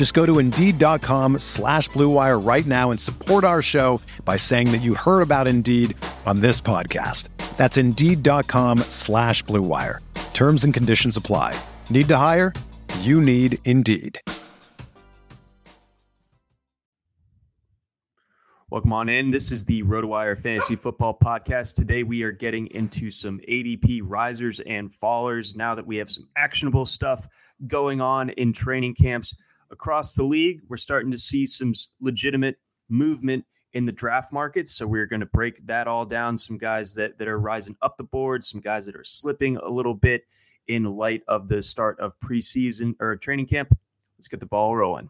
Just go to Indeed.com slash BlueWire right now and support our show by saying that you heard about Indeed on this podcast. That's Indeed.com slash BlueWire. Terms and conditions apply. Need to hire? You need Indeed. Welcome on in. This is the RotoWire Fantasy Football Podcast. Today we are getting into some ADP risers and fallers now that we have some actionable stuff going on in training camps across the league. We're starting to see some legitimate movement in the draft market. So we're going to break that all down. Some guys that, that are rising up the board, some guys that are slipping a little bit in light of the start of preseason or training camp. Let's get the ball rolling.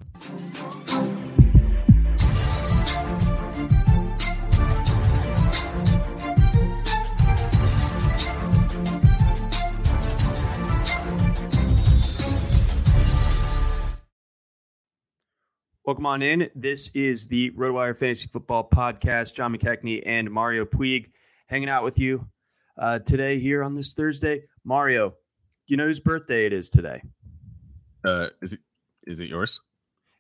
Welcome on in. This is the RotoWire Fantasy Football Podcast. John McKechnie and Mario Puig hanging out with you uh, today here on this Thursday. Mario, you know whose birthday it is today? Uh, is it is it yours?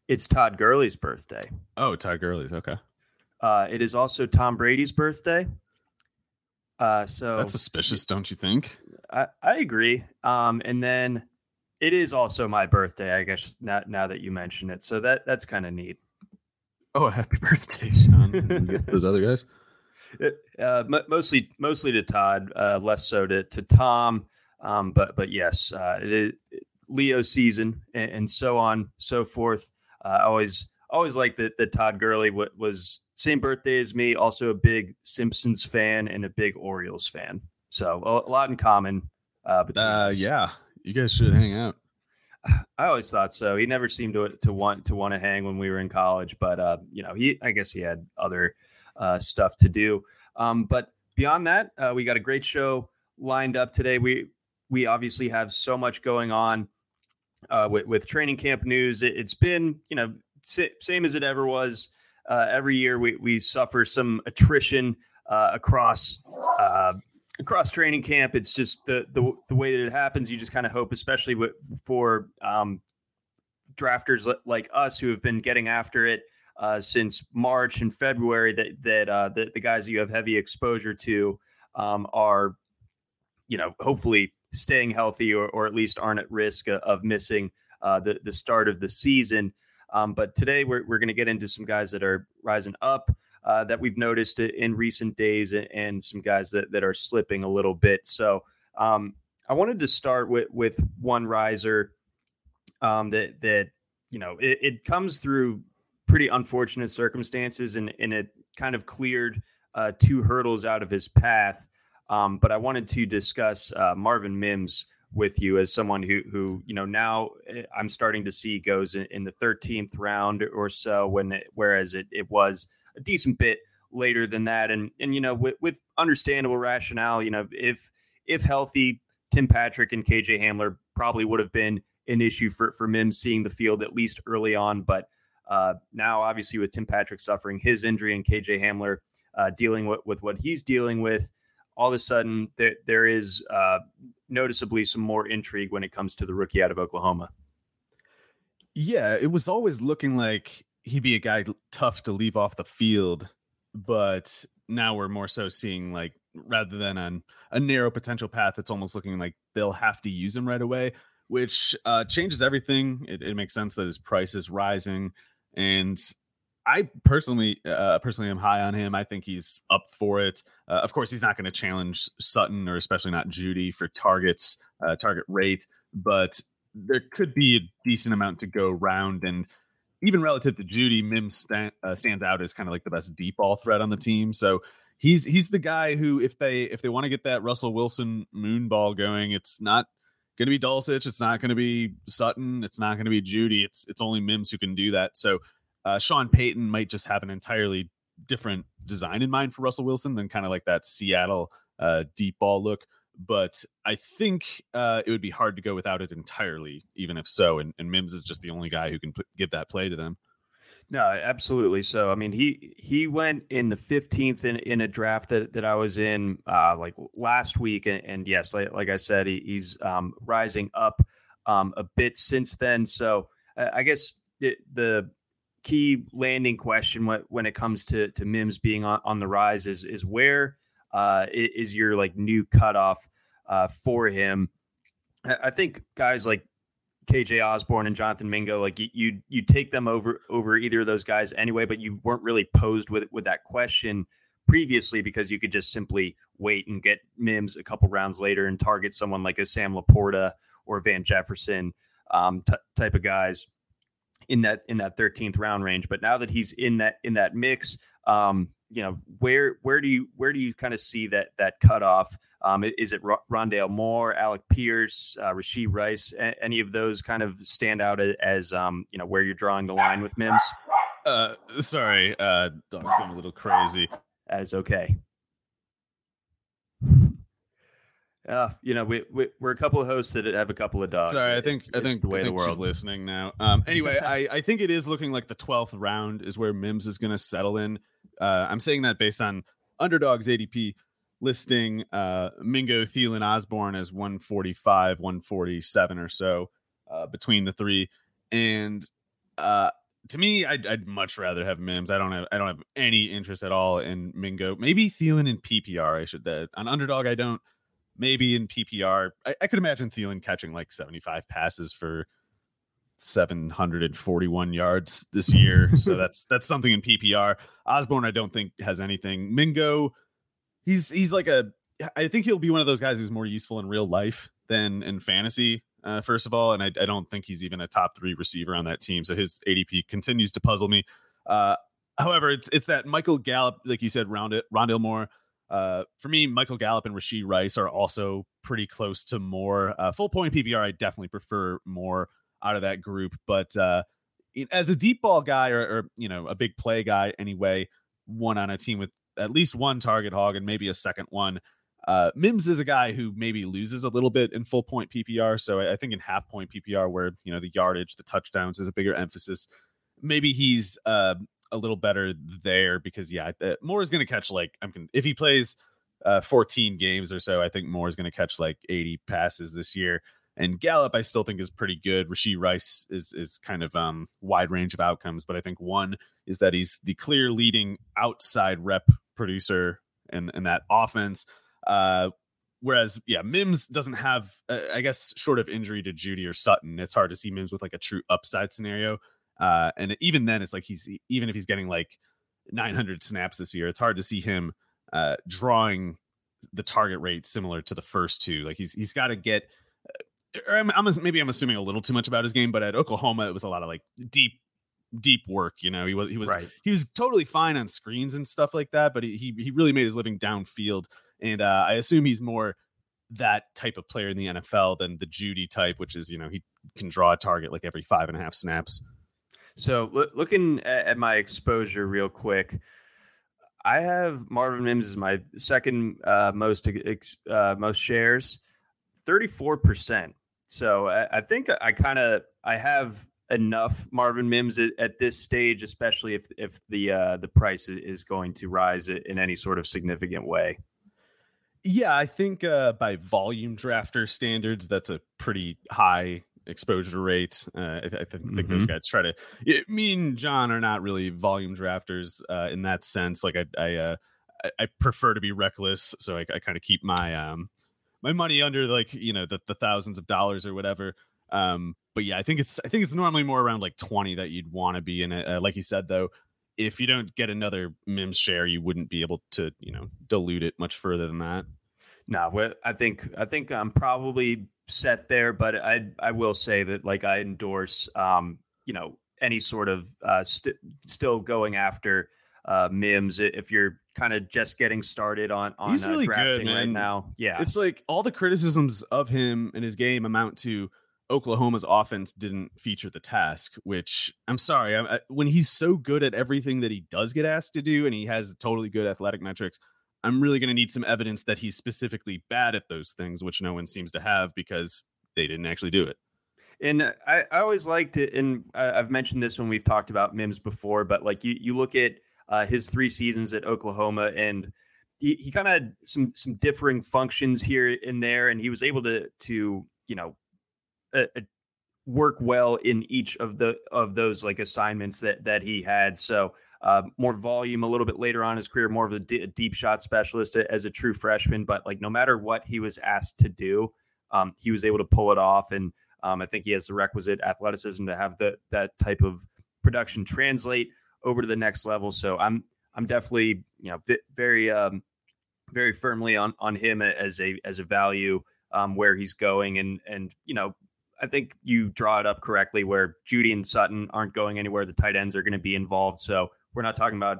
It's Todd Gurley's birthday. Oh, Todd Gurley's okay. Uh, it is also Tom Brady's birthday. Uh, so that's suspicious, don't you think? I, I agree. Um, and then it is also my birthday, I guess. Now, now that you mention it, so that that's kind of neat. Oh, happy birthday, Sean! those other guys. It, uh, m- mostly, mostly to Todd, uh, less so to to Tom. Um, but but yes, uh, it, it, Leo season and, and, so on, so forth. Uh, always always like that that Todd Gurley w- was same birthday as me, also a big Simpsons fan and a big Orioles fan. So a, a lot in common. Uh, uh, yeah, you guys should hang out. I always thought so. He never seemed to to want to want to hang when we were in college, but uh, you know, he I guess he had other uh, stuff to do. Um, but beyond that, uh, we got a great show lined up today. We we obviously have so much going on uh, with with training camp news. It, has been you know same as it ever was. Uh, every year we we suffer some attrition uh, across across training camp, it's just the the, the way that it happens. You just kind of hope, especially with, for um, drafters like us who have been getting after it uh, since March and February, that that uh, the, the guys that you have heavy exposure to um, are, you know, hopefully staying healthy or, or at least aren't at risk of missing uh, the the start of the season. Um, but today we're we're going to get into some guys that are rising up uh, that we've noticed in recent days and some guys that, that are slipping a little bit. So um, I wanted to start with, with one riser um, that, that, you know, it, it, comes through pretty unfortunate circumstances and, and it kind of cleared uh, two hurdles out of his path. Um, but I wanted to discuss uh, Marvin Mims with you as someone who who you know now eh, I'm starting to see goes in, in the 13th round or so when it, whereas it, it was a decent bit later than that. And and you know, with, with understandable rationale, you know, if if healthy, Tim Patrick and KJ Hamler probably would have been an issue for for Mims seeing the field at least early on. But uh, now, obviously, with Tim Patrick suffering his injury and KJ Hamler uh, dealing with, with what he's dealing with, all of a sudden there there is uh, noticeably some more intrigue when it comes to the rookie out of Oklahoma. Yeah, it was always looking like he'd be a guy tough to leave off the field, but now we're more so seeing like rather than on a narrow potential path, it's almost looking like they'll have to use him right away, which uh, changes everything. It, it makes sense that his price is rising, and I personally, uh, personally, am high on him. I think he's up for it. Uh, of course, he's not going to challenge Sutton or especially not Jeudy for targets, uh, target rate, but there could be a decent amount to go round. And even relative to Jeudy, Mims stand, uh, stands out as kind of like the best deep ball threat on the team. So he's he's the guy who, if they if they want to get that Russell Wilson moon ball going, it's not going to be Dulcich, it's not going to be Sutton, it's not going to be Jeudy. It's it's only Mims who can do that. So uh, Sean Payton might just have an entirely different design in mind for Russell Wilson than kind of like that Seattle uh, deep ball look. But I think uh, it would be hard to go without it entirely, even if so. And, and Mims is just the only guy who can put, give that play to them. No, absolutely. So, I mean, he he went in the fifteenth in, in a draft that, that I was in uh, like last week, and, and yes, like, like, I said, he, he's um, rising up um, a bit since then. So, uh, I guess the, the key landing question when, when it comes to to Mims being on, on the rise is is where uh, is your like new cutoff uh, for him? I think guys like KJ Osborn and Jonathan Mingo, like you you take them over over either of those guys anyway, but you weren't really posed with with that question previously because you could just simply wait and get Mims a couple rounds later and target someone like a Sam LaPorta or Van Jefferson um, t- type of guys in that in that 13th round range. But now that he's in that in that mix, um, you know where where do you where do you kind of see that that cutoff? Um, is it Rondale Moore, Alec Pierce, uh, Rashee Rice? A- any of those kind of stand out as um, you know where you're drawing the line with Mims? Uh, sorry, uh, dog's going a little crazy. That is okay. Uh, you know, we, we are a couple of hosts that have a couple of dogs. Sorry, I think it's, I think the way I think the world listening now. Um, anyway, I I think it is looking like the twelfth round is where Mims is going to settle in. Uh, I'm saying that based on Underdog's ADP listing uh, Mingo, Thielen, Osborn as 145, 147 or so uh, between the three, and uh, to me, I'd, I'd, much rather have Mims. I don't have I don't have any interest at all in Mingo. Maybe Thielen in PPR. I should. Uh, on Underdog, I don't maybe in PPR, I, I could imagine Thielen catching like 75 passes for 741 yards this year. so that's that's something in PPR. Osborn, I don't think has anything. Mingo, he's he's like a I think he'll be one of those guys who's more useful in real life than in fantasy. Uh, first of all, and I, I, don't think he's even a top three receiver on that team. So his ADP continues to puzzle me. Uh, however, it's it's that Michael Gallup, like you said, round it, Rondale Moore, uh, for me, Michael Gallup and Rashee Rice are also pretty close to Moore. Uh, full point PPR, I definitely prefer Moore out of that group. But uh, as a deep ball guy or, or, you know a big play guy anyway, one on a team with at least one target hog and maybe a second one. Uh, Mims is a guy who maybe loses a little bit in full point PPR. So I, I think in half point PPR, where you know the yardage, the touchdowns is a bigger emphasis, maybe he's uh, a little better there because yeah, Moore is going to catch like I'm if he plays uh, 14 games or so, I think Moore is going to catch like 80 passes this year. And Gallup, I still think is pretty good. Rashee Rice is is kind of um wide range of outcomes, but I think one is that he's the clear leading outside rep producer in in that offense. Uh, whereas yeah, Mims doesn't have, uh, I guess, short of injury to Jeudy or Sutton, it's hard to see Mims with like a true upside scenario. Uh, and even then, it's like he's even if he's getting like 900 snaps this year, it's hard to see him uh, drawing the target rate similar to the first two. Like he's he's got to get. Uh, I'm, I'm, maybe I'm assuming a little too much about his game, but at Oklahoma it was a lot of like deep deep work. You know, he was he was right. he was totally fine on screens and stuff like that, but he he really made his living downfield. And uh, I assume he's more that type of player in the NFL than the Jeudy type, which is you know he can draw a target like every five and a half snaps. So lo- looking at, at, my exposure real quick, I have Marvin Mims is my second uh, most uh, most shares, thirty four percent. So I, I think I kind of I have enough Marvin Mims at, at, this stage, especially if if the uh, the price is going to rise in any sort of significant way. Yeah, I think uh, by volume drafter standards, that's a pretty high exposure rates. Uh, I, I, think mm-hmm. those guys try to. me and John are not really volume drafters uh, in that sense. Like I, I, uh, I, prefer to be reckless, so I, I kind of keep my um my money under like you know the, the thousands of dollars or whatever. Um, but yeah, I think it's I think it's normally more around like twenty that you'd want to be in it. Uh, like you said though, if you don't get another Mims share, you wouldn't be able to, you know, dilute it much further than that. No, I think I think I'm probably set there, but I I will say that like I endorse um, you know any sort of uh, st- still going after uh, Mims if you're kind of just getting started on on He's uh, really drafting good, right now. Yeah, It's like all the criticisms of him and his game amount to Oklahoma's offense didn't feature the task, which I'm sorry, I, I, when he's so good at everything that he does get asked to do and he has totally good athletic metrics, I'm really going to need some evidence that he's specifically bad at those things, which no one seems to have because they didn't actually do it. And I, I always liked it, and I- I've mentioned this when we've talked about Mims before, but like you, you look at uh, his three seasons at Oklahoma, and he, he kind of had some some differing functions here and there, and he was able to to you know uh, uh, work well in each of the of those like assignments that that he had. So uh, more volume a little bit later on his career, more of a d- deep shot specialist as a true freshman. But like no matter what he was asked to do, um, he was able to pull it off, and um, I think he has the requisite athleticism to have the that type of production translate over to the next level. So I'm I'm definitely you know very um, very firmly on on him as a as a value um, where he's going, and and you know I think you draw it up correctly where Jeudy and Sutton aren't going anywhere. The tight ends are going to be involved, so we're not talking about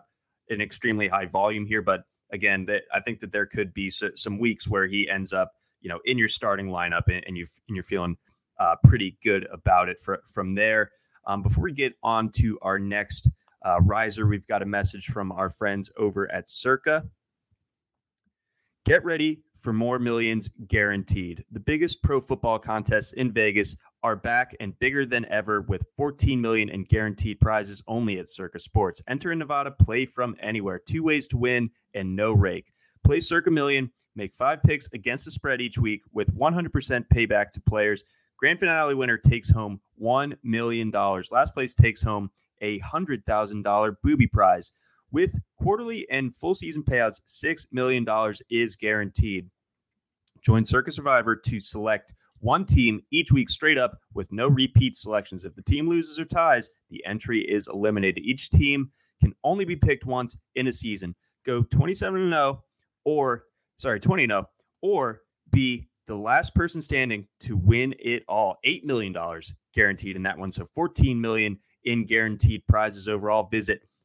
an extremely high volume here, but again, that I think that there could be so, some weeks where he ends up, you know, in your starting lineup, and, and you and you're feeling uh, pretty good about it for, from there. Um, before we get on to our next uh, riser, we've got a message from our friends over at Circa. Get ready for more millions guaranteed. The biggest pro football contests in Vegas are back and bigger than ever with 14 million in guaranteed prizes only at Circa Sports. Enter in Nevada, play from anywhere. Two ways to win and no rake. Play Circa Million, make five picks against the spread each week with 100% payback to players. Grand finale winner takes home $1 million. Last place takes home a $100,000 booby prize. With quarterly and full season payouts, $6 million is guaranteed. Join Circa Survivor to select one team each week straight up with no repeat selections. If the team loses or ties, the entry is eliminated. Each team can only be picked once in a season. Go 27 0 or, sorry, 20 0 or be the last person standing to win it all. $8 million guaranteed in that one. So 14 million in guaranteed prizes overall. Visit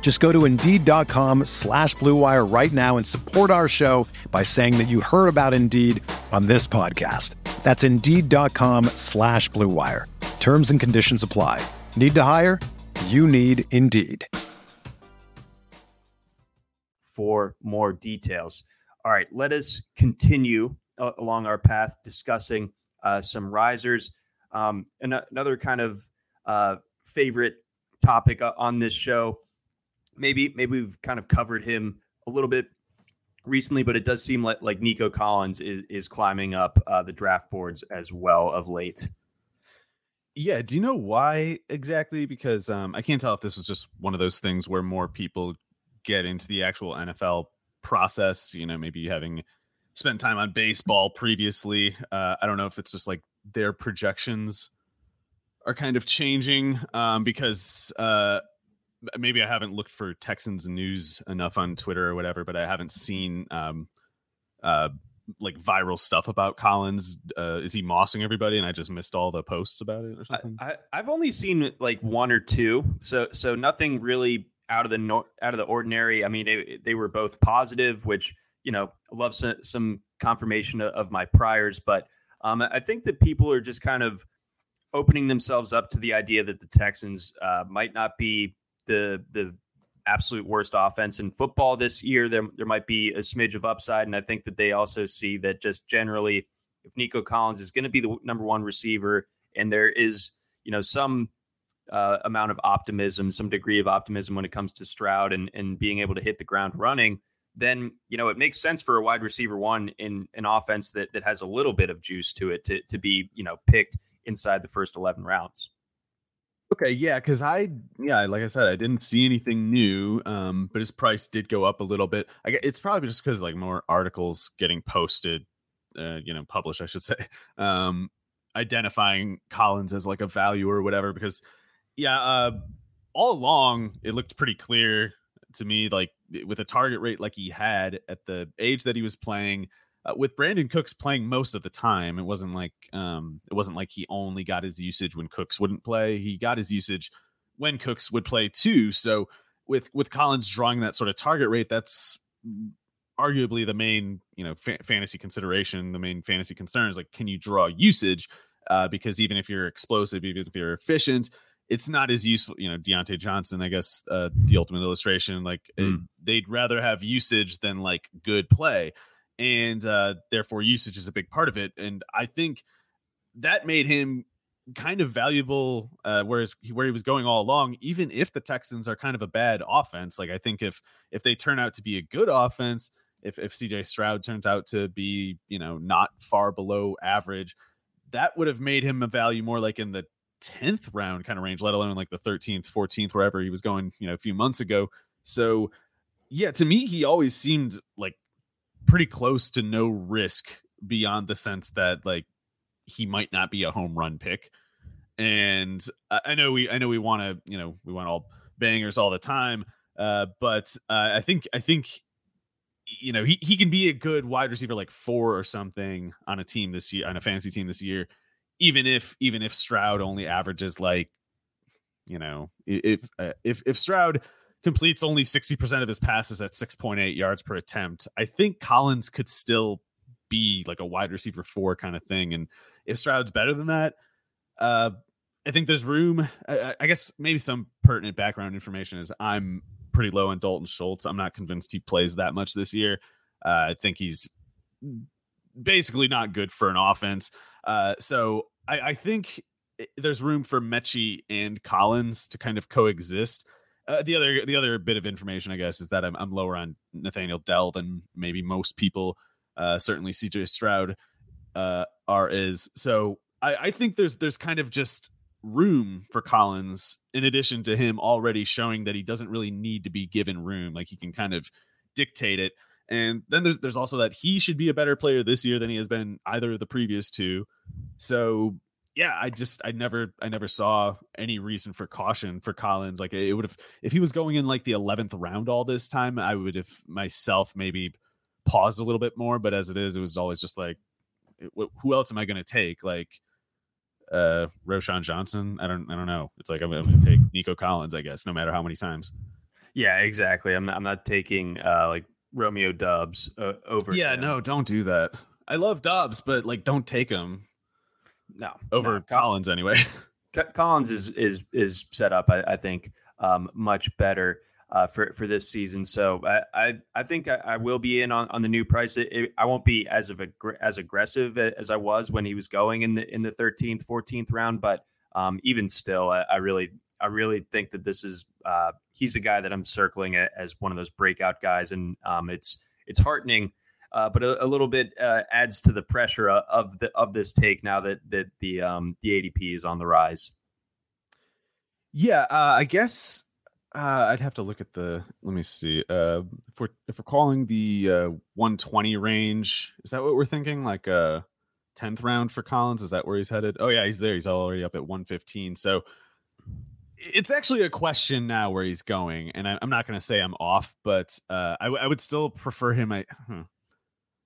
Just go to Indeed.com slash BlueWire right now and support our show by saying that you heard about Indeed on this podcast. That's Indeed.com slash BlueWire. Terms and conditions apply. Need to hire? You need Indeed. for more details. All right, let us continue uh, along our path discussing uh, some risers. Um, and another kind of uh, favorite topic uh, on this show. Maybe maybe we've kind of covered him a little bit recently, but it does seem like like Nico Collins is is climbing up uh, the draft boards as well of late. Yeah, do you know why exactly? Because um, I can't tell if this was just one of those things where more people get into the actual NFL process. You know, maybe having spent time on baseball previously. Uh, I don't know if it's just like their projections are kind of changing um, because uh, maybe I haven't looked for Texans news enough on Twitter or whatever, but I haven't seen um, uh, like viral stuff about Collins. Uh, is he mossing everybody, and I just missed all the posts about it or something? I, I've only seen like one or two, so so nothing really out of the no, out of the ordinary. I mean, they, they were both positive, which you know, love some, some confirmation of, of my priors, but um, I think that people are just kind of opening themselves up to the idea that the Texans uh, might not be the the absolute worst offense in football this year. There there might be a smidge of upside, and I think that they also see that just generally, if Nico Collins is going to be the number one receiver, and there is you know some uh, amount of optimism, some degree of optimism when it comes to Stroud and and being able to hit the ground running then you know it makes sense for a wide receiver one in an offense that that has a little bit of juice to it to to be you know picked inside the first 11 rounds okay yeah because i yeah like i said i didn't see anything new um but his price did go up a little bit. I get it's probably just because like more articles getting posted uh, you know published i should say um identifying collins as like a value or whatever because yeah uh all along it looked pretty clear to me like with a target rate like he had at the age that he was playing uh, with Brandin Cooks playing most of the time it wasn't like um it wasn't like he only got his usage when Cooks wouldn't play he got his usage when Cooks would play too so with with Collins drawing that sort of target rate that's arguably the main you know fa- fantasy consideration the main fantasy concern is like can you draw usage uh, because even if you're explosive even if you're efficient it's not as useful. You know, Diontae Johnson, I guess, uh, the ultimate illustration. Like mm. it, they'd rather have usage than like good play, and uh, therefore usage is a big part of it. And I think that made him kind of valuable. Uh, whereas where he was going all along, even if the Texans are kind of a bad offense, like I think if if they turn out to be a good offense, if if CJ Stroud turns out to be you know not far below average. That would have made him a value more like in the 10th round kind of range, let alone like the 13th, 14th, wherever he was going, you know, a few months ago. So, yeah, to me, he always seemed like pretty close to no risk beyond the sense that like he might not be a home run pick. And I know we, I know we want to, you know, we want all bangers all the time. Uh, but uh, I think, I think, you know, he, he can be a good wide receiver like four or something on a team this year, on a fantasy team this year even if even if Stroud only averages like you know if uh, if if Stroud completes only 60% of his passes at 6.8 yards per attempt. I think Collins could still be like a wide receiver 4 kind of thing and if Stroud's better than that uh I think there's room. I, I guess maybe some pertinent background information is I'm pretty low on Dalton Schultz. I'm not convinced he plays that much this year. Uh, I think he's basically not good for an offense. Uh, so I, I, think there's room for Metchie and Collins to kind of coexist. Uh, the other the other bit of information, I guess, is that I'm, I'm lower on Nathaniel Dell than maybe most people. Uh, certainly, CJ Stroud uh, are is so. I, I think there's there's kind of just room for Collins in addition to him already showing that he doesn't really need to be given room. Like he can kind of dictate it. And then there's there's also that he should be a better player this year than he has been either of the previous two. So yeah, I just I never I never saw any reason for caution for Collins. Like it would have if he was going in like the eleventh round all this time, I would have myself maybe paused a little bit more. But as it is, it was always just like, who else am I going to take? Like uh Roschon Johnson. I don't I don't know. It's like I'm, I'm going to take Nico Collins, I guess, no matter how many times. Yeah, exactly. I'm not, I'm not taking uh like Romeo Doubs uh, over. Yeah, him. no, don't do that. I love Doubs, but like, don't take him. No, over no. Collins anyway. Collins is is is set up, I, I think, um, much better uh, for for this season. So I I, I think I, I, will be in on, on the new price. It, it, I won't be as of a, as aggressive as I was when he was going in the in the thirteenth, fourteenth round, but um, even still, I, I really I really think that this is uh, he's a guy that I'm circling as one of those breakout guys, and um, it's it's heartening, uh, but a, a, little bit uh, adds to the pressure of the of this take now that that the um, the ADP is on the rise. Yeah, uh, I guess uh, I'd have to look at the. Let me see. Uh, if we're if we're calling the 120 range, is that what we're thinking? Like a tenth round for Collins? Is that where he's headed? Oh yeah, he's there. He's already up at 115. So it's actually a question now where he's going, and I, am not going to say I'm off, but uh, I, w- I would still prefer him. I, huh.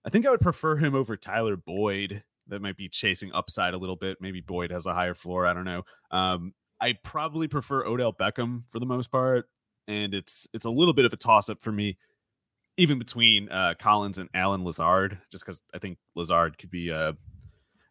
I think I would prefer him over Tyler Boyd. That might be chasing upside a little bit. Maybe Boyd has a higher floor. I don't know. Um, I probably prefer Odell Beckham for the most part, and it's it's a little bit of a toss up for me. even between uh, Collins and Allen Lazard, just because I think Lazard could be a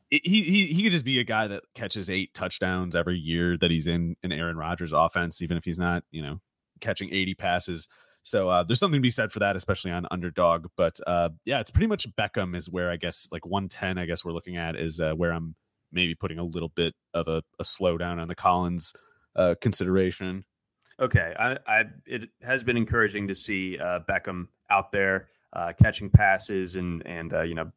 he he he could just be a guy that catches eight touchdowns every year that he's in an Aaron Rodgers offense, even if he's not you know catching 80 passes. So uh, there's something to be said for that, especially on underdog. But uh, yeah, it's pretty much Beckham is where I guess like 110. I guess we're looking at is uh, where I'm maybe putting a little bit of a, a slowdown on the Collins uh, consideration. Okay, I, I, it has been encouraging to see uh, Beckham out there uh, catching passes and and you know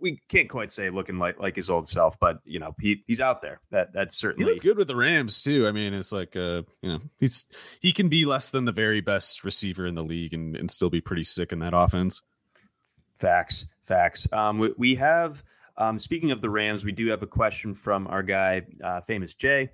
we can't quite say looking like like his old self, but you know he he's out there. That that's certainly good with the Rams too. I mean, it's like uh you know he's he can be less than the very best receiver in the league and and still be pretty sick in that offense. Facts, facts. Um, we, we have um, speaking of the Rams, we do have a question from our guy, uh, famous Jay.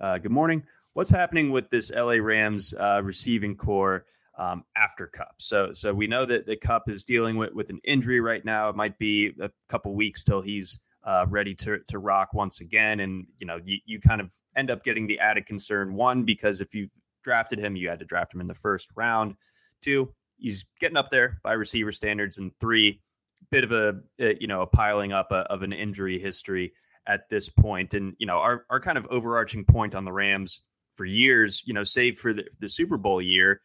Uh, good morning. What's happening with this LA Rams uh, receiving corps? Um, after Kupp. So so we know that the Kupp is dealing with with an injury right now. It might be a couple weeks till he's uh, ready to to rock once again. And you know you, you kind of end up getting the added concern one because if you drafted him, you had to draft him in the first round. Two, he's getting up there by receiver standards, and three, bit of a, a you know a piling up a, of an injury history at this point. And you know our our kind of overarching point on the Rams for years, you know, save for the, the Super Bowl year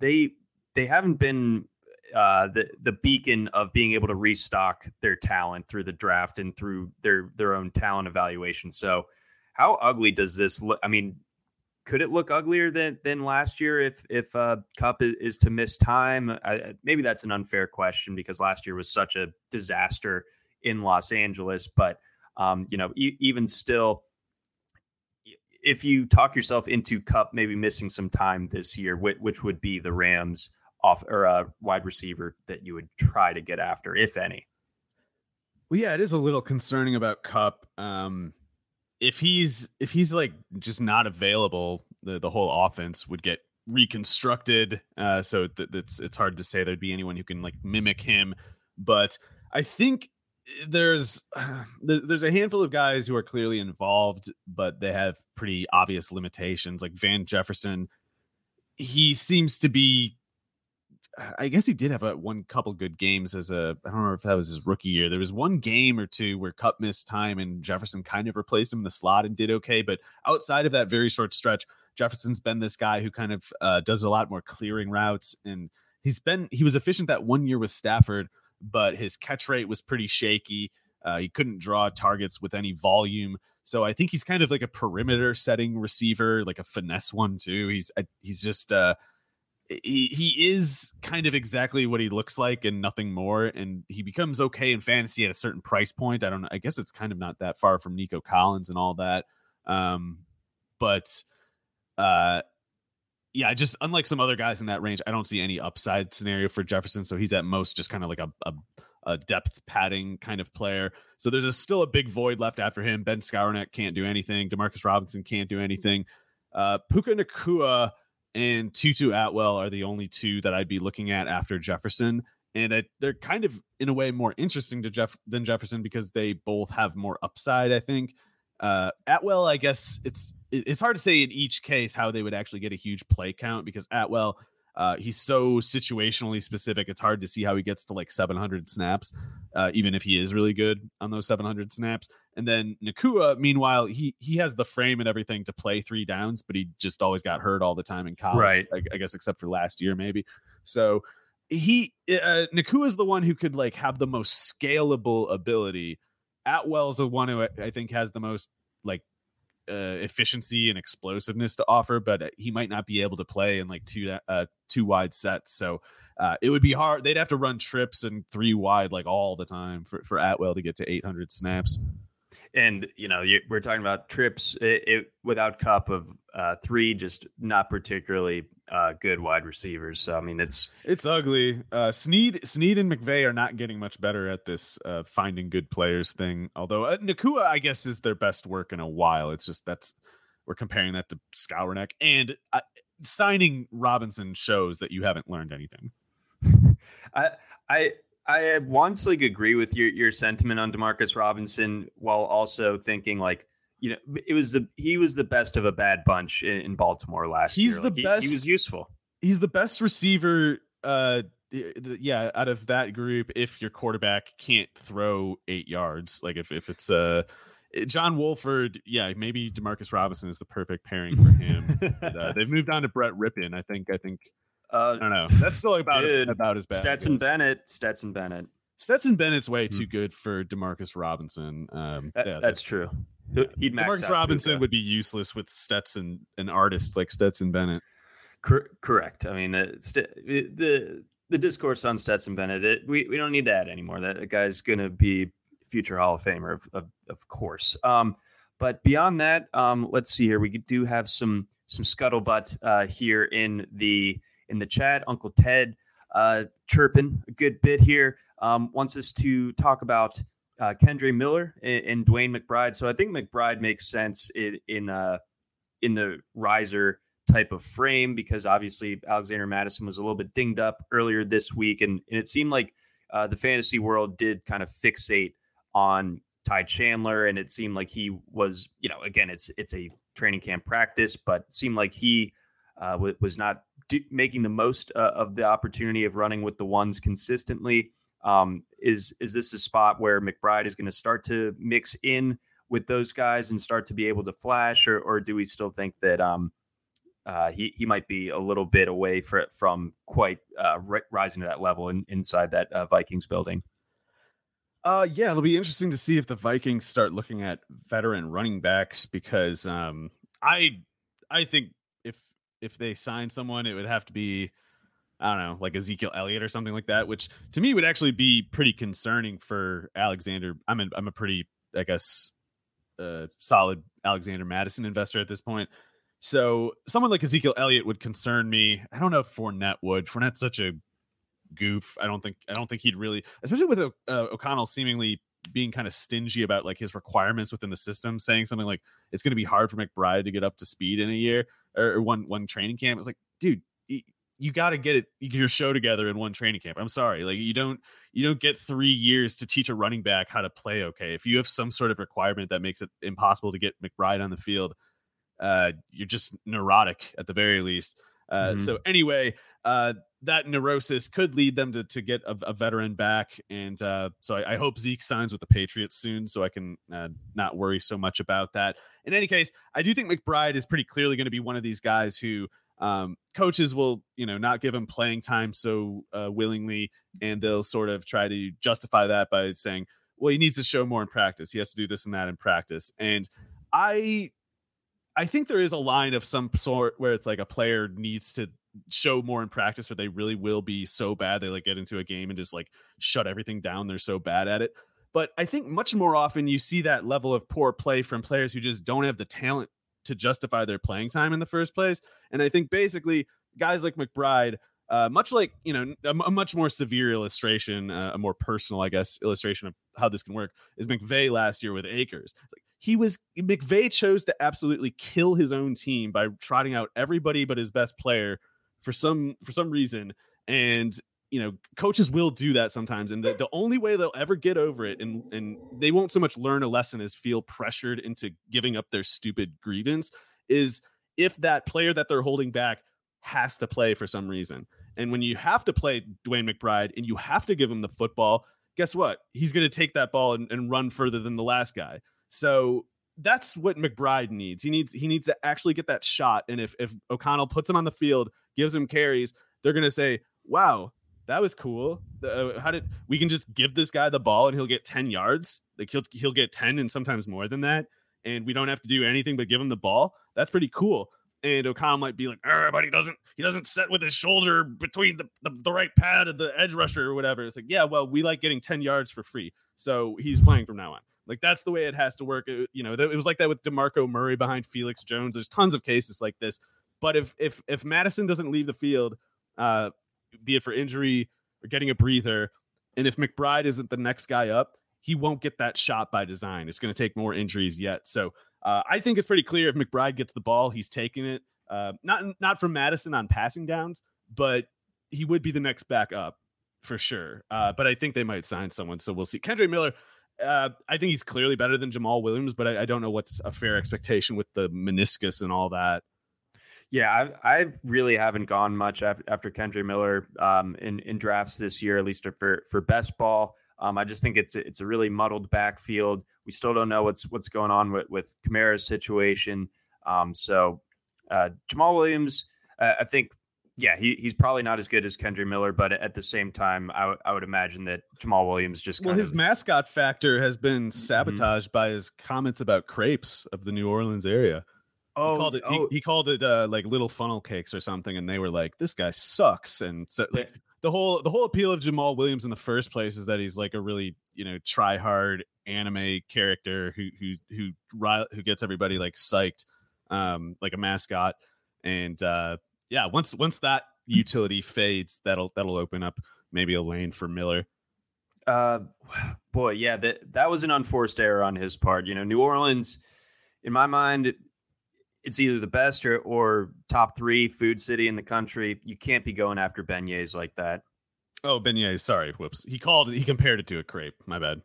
they they haven't been uh, the the beacon of being able to restock their talent through the draft and through their their own talent evaluation. So, how ugly does this look? I mean, could it look uglier than than last year if if uh, is, is to miss time? I, maybe that's an unfair question because last year was such a disaster in Los Angeles. But um, you know, e- even still, if you talk yourself into Kupp maybe missing some time this year, which, which would be the Rams off or a uh, wide receiver that you would try to get after, if any? Well, yeah, it is a little concerning about Kupp. Um, if he's if he's like just not available, the the whole offense would get reconstructed. Uh, so th- it's it's hard to say there'd be anyone who can like mimic him. But I think there's there's a handful of guys who are clearly involved, but they have pretty obvious limitations. Like Van Jefferson, he seems to be. I guess he did have a one couple good games as a. I don't know if that was his rookie year. There was one game or two where Kupp missed time and Jefferson kind of replaced him in the slot and did okay. But outside of that very short stretch, Jefferson's been this guy who kind of uh, does a lot more clearing routes and he's been he was efficient that one year with Stafford but his catch rate was pretty shaky. Uh, he couldn't draw targets with any volume. So I think he's kind of like a perimeter setting receiver, like a finesse one too. He's uh, he's just uh he he is kind of exactly what he looks like and nothing more. And he becomes okay in fantasy at a certain price point. I don't. I guess it's kind of not that far from Nico Collins and all that. Um, but uh yeah, just unlike some other guys in that range, I don't see any upside scenario for Jefferson. So he's at most just kind of like a, a, a depth padding kind of player. So there's a, still a big void left after him. Ben Skowronek can't do anything. Demarcus Robinson can't do anything. Uh, Puka Nacua and Tutu Atwell are the only two that I'd be looking at after Jefferson. And I, they're kind of, in a way, more interesting to Jeff than Jefferson because they both have more upside. I think. Uh, Atwell, I guess it's it's hard to say in each case how they would actually get a huge play count because Atwell, uh, he's so situationally specific. It's hard to see how he gets to like 700 snaps, uh, even if he is really good on those 700 snaps. And then Nacua, meanwhile, he he has the frame and everything to play three downs, but he just always got hurt all the time in college, right? I, I guess except for last year, maybe. So he uh, Nacua is the one who could like have the most scalable ability. Atwell's the one who I think has the most like uh, efficiency and explosiveness to offer, but uh, he might not be able to play in like two uh, two wide sets. So uh, it would be hard. They'd have to run trips and three wide like all the time for, for Atwell to get to 800 snaps. And you know, you, we're talking about trips it, it, without Kupp of uh, three, just not particularly uh, good wide receivers. So I mean, it's it's ugly. Uh, Snead, Snead, and McVay are not getting much better at this uh, finding good players thing. Although uh, Nacua, I guess, is their best work in a while. It's just that's we're comparing that to Skowronek and uh, signing Robinson shows that you haven't learned anything. I I I once like agree with your your sentiment on Demarcus Robinson while also thinking like you know it was the he was the best of a bad bunch in, in Baltimore last he's year. the like, best. He, he, was useful. He's the best receiver uh, yeah, out of that group, if your quarterback can't throw eight yards, like if if it's uh John Wolford, yeah, maybe Demarcus Robinson is the perfect pairing for him. but, uh, they've moved on to Brett Rypien. I think. I think. Uh, I don't know. That's still about dude, about as bad. Stetson Bennett. Stetson Bennett. Stetson Bennett's way too hmm. good for Demarcus Robinson. Um, that, yeah, that's true. He'd Demarcus Robinson would be useless with Stetson, an artist like Stetson Bennett. Cor- correct. I mean, the, the the discourse on Stetson Bennett, it, we we don't need to add anymore. That guy's going to be future Hall of Famer, of of, of course. Um, but beyond that, um, let's see here. We do have some some scuttlebutt uh, here in the in the chat. Uncle Ted uh, chirping a good bit here. Um, wants us to talk about uh, Kendre Miller and, and DeWayne McBride. So I think McBride makes sense in in, uh, in the riser type of frame because obviously Alexander Mattison was a little bit dinged up earlier this week, and, and it seemed like uh, the fantasy world did kind of fixate on Ty Chandler, and it seemed like he was, you know, again, it's it's a training camp practice, but seemed like he uh, was not do- making the most uh, of the opportunity of running with the ones consistently. Um, is is this a spot where McBride is going to start to mix in with those guys and start to be able to flash, or or do we still think that um, uh, he he might be a little bit away for, from quite uh, rising to that level in, inside that uh, Vikings building? Uh, yeah, it'll be interesting to see if the Vikings start looking at veteran running backs because um, I I think if they sign someone, it would have to be I don't know, like Ezekiel Elliott or something like that, which to me would actually be pretty concerning for Alexander. I'm a, I'm a pretty I guess uh, solid Alexander Mattison investor at this point. So someone like Ezekiel Elliott would concern me. I don't know if Fournette would. Fournette's such a goof. I don't think I don't think he'd really, especially with uh, O'Connell seemingly being kind of stingy about like his requirements within the system, saying something like it's going to be hard for McBride to get up to speed in a year or, one one training camp. It's like, dude, you got to get it your show together in one training camp. I'm sorry, like you don't you don't get three years to teach a running back how to play. Okay, if you have some sort of requirement that makes it impossible to get McBride on the field, uh, you're just neurotic at the very least. Uh, mm-hmm. So anyway, uh, that neurosis could lead them to, to get a, a veteran back. And uh, so I, I, hope Zeke signs with the Patriots soon so I can uh, not worry so much about that. In any case, I do think McBride is pretty clearly going to be one of these guys who um, coaches will, you know, not give him playing time so uh, willingly. And they'll sort of try to justify that by saying, well, he needs to show more in practice. He has to do this and that in practice. And I I think there is a line of some sort where it's like a player needs to show more in practice or they really will be so bad they like get into a game and just like shut everything down they're so bad at it but i think much more often you see that level of poor play from players who just don't have the talent to justify their playing time in the first place. And i think basically guys like mcbride uh, much like you know a, a much more severe illustration uh, a more personal i guess illustration of how this can work is mcvay last year with akers. Like he was mcvay chose to absolutely kill his own team by trotting out everybody but his best player for some for some reason. And you know coaches will do that sometimes and the, the only way they'll ever get over it and and they won't so much learn a lesson as feel pressured into giving up their stupid grievance is if that player that they're holding back has to play for some reason and when you have to play DeWayne McBride and you have to give him the football guess what he's going to take that ball and, and run further than the last guy so that's what McBride needs. He needs he needs to actually get that shot. And if if O'Connell puts him on the field gives him carries, they're going to say, wow, that was cool. Uh, how did we can just give this guy the ball and he'll get 10 yards? Like he'll, he'll get 10 and sometimes more than that. And we don't have to do anything but give him the ball. That's pretty cool. And O'Connell might be like, but he doesn't he doesn't set with his shoulder between the, the, the right pad of the edge rusher or whatever. It's like, yeah, well, we like getting 10 yards for free. So he's playing from now on. Like that's the way it has to work. It, you know, it was like that with DeMarco Murray behind Felix Jones. There's tons of cases like this but if if if Mattison doesn't leave the field, uh, be it for injury or getting a breather, and if McBride isn't the next guy up, he won't get that shot by design. It's going to take more injuries yet. So uh, I think it's pretty clear if McBride gets the ball, he's taking it. Uh, not not from Mattison on passing downs, but he would be the next back up for sure. Uh, but I think they might sign someone, so we'll see. Kendre Miller, uh, I think he's clearly better than Jamaal Williams, but I, I, don't know what's a fair expectation with the meniscus and all that. Yeah, I, I really haven't gone much after Kendre Miller um, in in drafts this year, at least for for best ball. Um, I just think it's it's a really muddled backfield. We still don't know what's what's going on with with Kamara's situation. Um, so uh, Jamaal Williams, uh, I think, yeah, he, he's probably not as good as Kendre Miller, but at the same time, I, w- I would imagine that Jamaal Williams just well, his of, mascot factor has been mm-hmm. sabotaged mm-hmm. by his comments about crepes of the New Orleans area. Oh, he called it, oh. he, he called it uh, like little funnel cakes or something, and they were like, "This guy sucks." And so, like the whole the whole appeal of Jamaal Williams in the first place is that he's like a really you know try hard anime character who who who who gets everybody like psyched, um, like a mascot. And uh, yeah, once once that utility fades, that'll that'll open up maybe a lane for Miller. Uh, boy, yeah, that that was an unforced error on his part. You know, New Orleans, in my mind, it's either the best or, or top three food city in the country. You can't be going after beignets like that. Oh, beignets. Sorry, whoops. He called. He compared it to a crepe. My bad.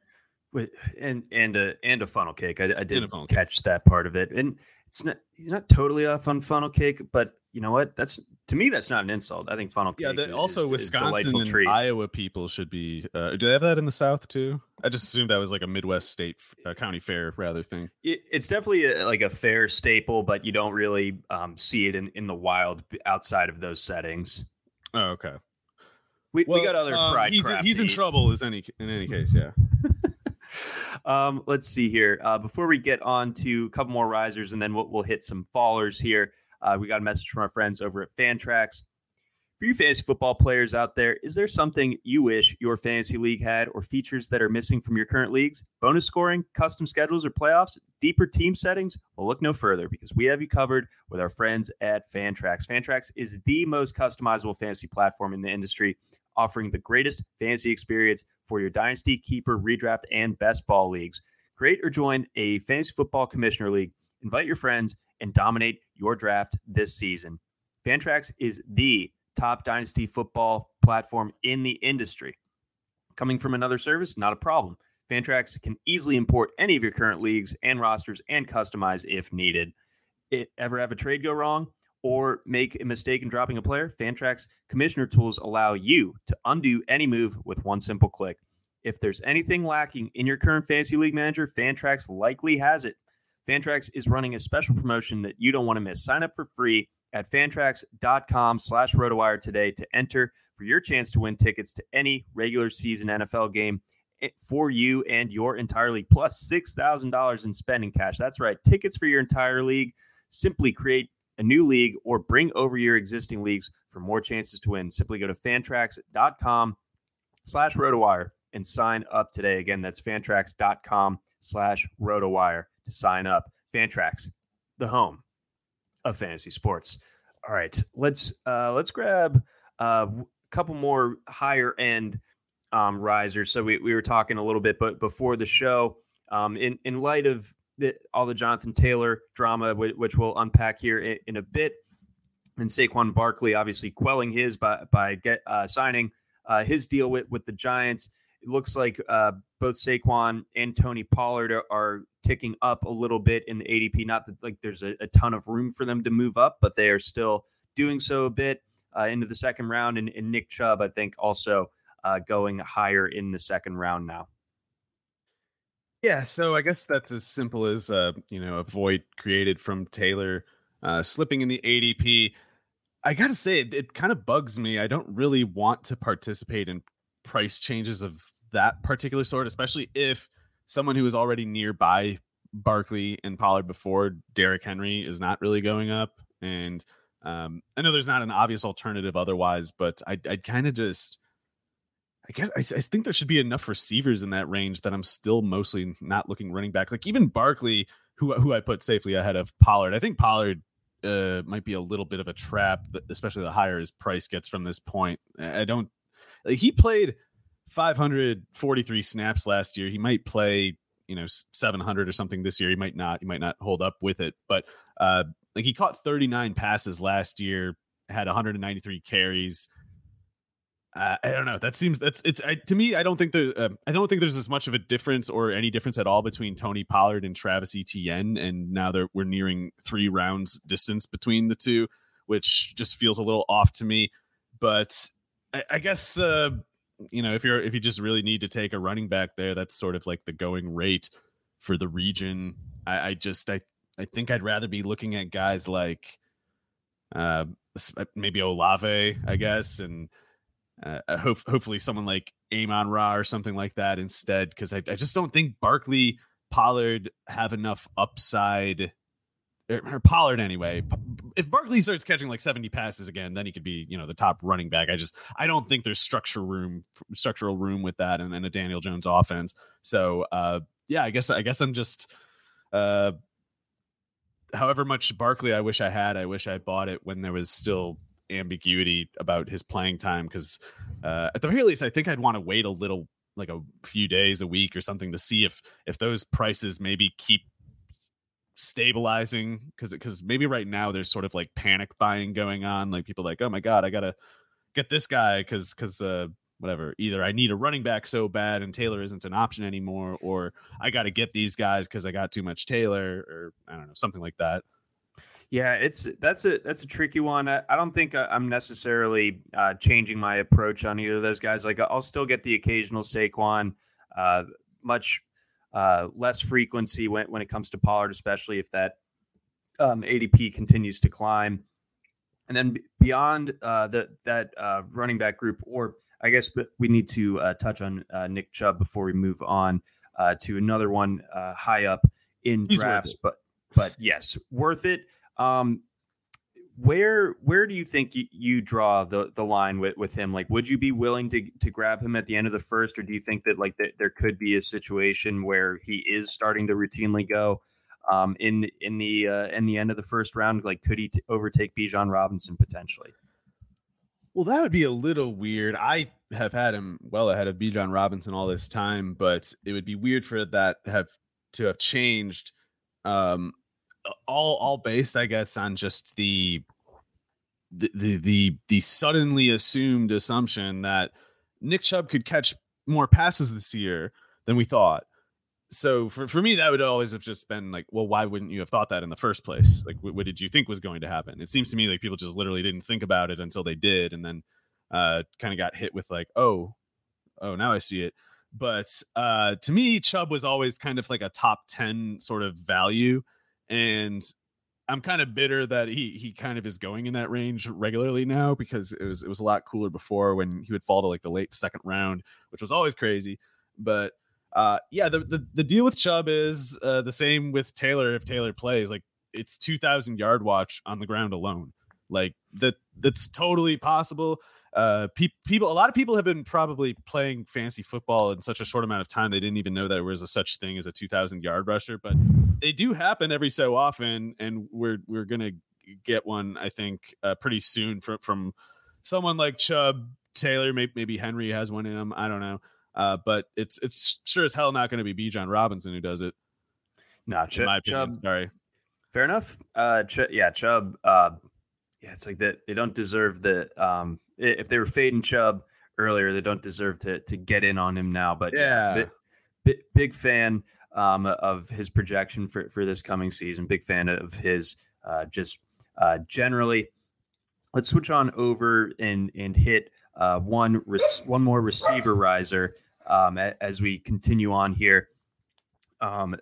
And and a and a funnel cake. I, I didn't catch cake. that part of it. And it's not he's not totally off on funnel cake, but you know what? That's to me that's not an insult. I think funnel cake. Yeah, the, also is, Wisconsin is and treat. Iowa people should be. Uh, do they have that in the South too? I just assumed that was like a Midwest state uh, county fair rather thing. It, it's definitely a, like a fair staple, but you don't really um, see it in in the wild outside of those settings. Oh, okay. We, well, we got other um, fried. He's, he's in trouble. As any in any case, yeah. um, let's see here. Uh, before we get on to a couple more risers, and then we'll, we'll hit some fallers here. Uh, we got a message from our friends over at Fantrax. For you fantasy football players out there, is there something you wish your fantasy league had or features that are missing from your current leagues? Bonus scoring, custom schedules, or playoffs? Deeper team settings? Well, look no further because we have you covered with our friends at Fantrax. Fantrax is the most customizable fantasy platform in the industry, offering the greatest fantasy experience for your dynasty, keeper, redraft, and best ball leagues. Create or join a fantasy football commissioner league. Invite your friends and dominate your draft this season. Fantrax is the top dynasty football platform in the industry. Coming from another service, not a problem. Fantrax can easily import any of your current leagues and rosters and customize if needed. It ever have a trade go wrong or make a mistake in dropping a player? Fantrax commissioner tools allow you to undo any move with one simple click. If there's anything lacking in your current fantasy league manager, Fantrax likely has it. Fantrax is running a special promotion that you don't want to miss. Sign up for free at fantrax.com slash rotowire today to enter for your chance to win tickets to any regular season NFL game eh, for you and your entire league, plus $6,000 in spending cash. That's right, tickets for your entire league. Simply create a new league or bring over your existing leagues for more chances to win. Simply go to fantrax.com slash rotowire and sign up today. Again, that's fantrax.com slash rotowire to sign up. Fantrax, the home of fantasy sports. All right, let's uh, let's grab uh, a couple more higher end um, risers. So we, we were talking a little bit, but before the show, um, in in light of the, all the Jonathan Taylor drama, which we'll unpack here in, in a bit, and Saquon Barkley obviously quelling his by by get uh, signing uh, his deal with with the Giants. It looks like uh, both Saquon and Tony Pollard are, are, ticking up a little bit in the ADP. Not that like there's a, a, ton of room for them to move up, but they are still doing so a bit uh, into the second round. And, and, Nick Chubb, I think, also uh, going higher in the second round now. Yeah, so I guess that's as simple as uh, you know a void created from Taylor uh, slipping in the ADP. I gotta say, it, it kind of bugs me. I don't really want to participate in price changes of that particular sort, especially if someone who is already nearby Barkley and Pollard before Derrick Henry is not really going up. And um, I know there's not an obvious alternative otherwise, but I I kind of just I guess I, I, think there should be enough receivers in that range that I'm still mostly not looking running back. Like even Barkley, who who I put safely ahead of Pollard. I think Pollard uh, might be a little bit of a trap, especially the higher his price gets from this point. I don't. He played 543 snaps last year. He might play, you know, 700 or something this year. He might not. He might not hold up with it. But uh, like he caught 39 passes last year, had 193 carries. Uh, I don't know. That seems that's it's I, to me. I don't think there. Uh, I don't think there's as much of a difference or any difference at all between Tony Pollard and Travis Etienne. And now that we're nearing three rounds distance between the two which just feels a little off to me. But I, I guess uh, you know if you're if you just really need to take a running back there, that's sort of like the going rate for the region. I, I just I I think I'd rather be looking at guys like uh, maybe Olave, I guess, and uh, hope, hopefully someone like Amon Ra or something like that instead, because I, I just don't think Barkley Pollard have enough upside or Pollard anyway. If Barkley starts catching like 70 passes again, then he could be, you know, the top running back. I just I don't think there's structure room structural room with that and, and a Daniel Jones offense. So uh yeah, I guess I guess I'm just uh however much Barkley I wish I had, I wish I bought it when there was still ambiguity about his playing time because uh at the very least I think I'd want to wait a little like a few days, a week or something to see if if those prices maybe keep stabilizing because because maybe right now there's sort of like panic buying going on like people like oh my god i gotta get this guy because because uh whatever either i need a running back so bad and taylor isn't an option anymore or i gotta get these guys because i got too much taylor or i don't know something like that yeah, it's that's a that's a tricky one. I, I don't think I'm necessarily uh, changing my approach on either of those guys. Like I'll still get the occasional Saquon, uh, much uh, less frequency when, when it comes to Pollard, especially if that um, ADP continues to climb. And then beyond uh, the, that uh, running back group, or I guess we need to uh, touch on uh, Nick Chubb before we move on uh, to another one high up in He's drafts. But but yes, worth it. Um, where where do you think you, you, draw the the line with with him? Like would you be willing to to grab him at the end of the first or do you think that like that there could be a situation where he is starting to routinely go um in in the uh in the end of the first round? Like could he t- overtake Bijan Robinson potentially? Well that would be a little weird. I have had him well ahead of Bijan Robinson all this time but it would be weird for that have to have changed um all all based, I guess, on just the the the the, suddenly assumed assumption that Nick Chubb could catch more passes this year than we thought. So for, for me, that would always have just been like, well, why wouldn't you have thought that in the first place? Like, what, what did you think was going to happen? It seems to me like people just literally didn't think about it until they did, and then uh, kind of got hit with like, oh, oh, now I see it. But uh, to me, Chubb was always kind of like a top ten sort of value and I'm kind of bitter that he he kind of is going in that range regularly now because it was it was a lot cooler before when he would fall to like the late second round, which was always crazy. But uh, yeah, the, the the deal with Chubb is uh, the same with Taylor if Taylor plays. Like it's 2,000 yard watch on the ground alone. Like that that's totally possible uh pe- people a lot of people have been probably playing fancy football in such a short amount of time they didn't even know that there was a such thing as a 2000 yard rusher but they do happen every so often and we're we're gonna get one i think uh, pretty soon from from someone like chubb taylor maybe, maybe henry has one in him i don't know uh but it's it's sure as hell not going to be Bijan Robinson who does it no Ch- my opinion, chubb sorry fair enough uh Ch- yeah chubb uh yeah, it's like that. They don't deserve the um if they were fading Chubb earlier, they don't deserve to to get in on him now. But yeah, big, big, big fan um, of his projection for for this coming season. Big fan of his uh, just uh, generally. Let's switch on over and and hit uh, one res- one more receiver riser um, as we continue on here. Um,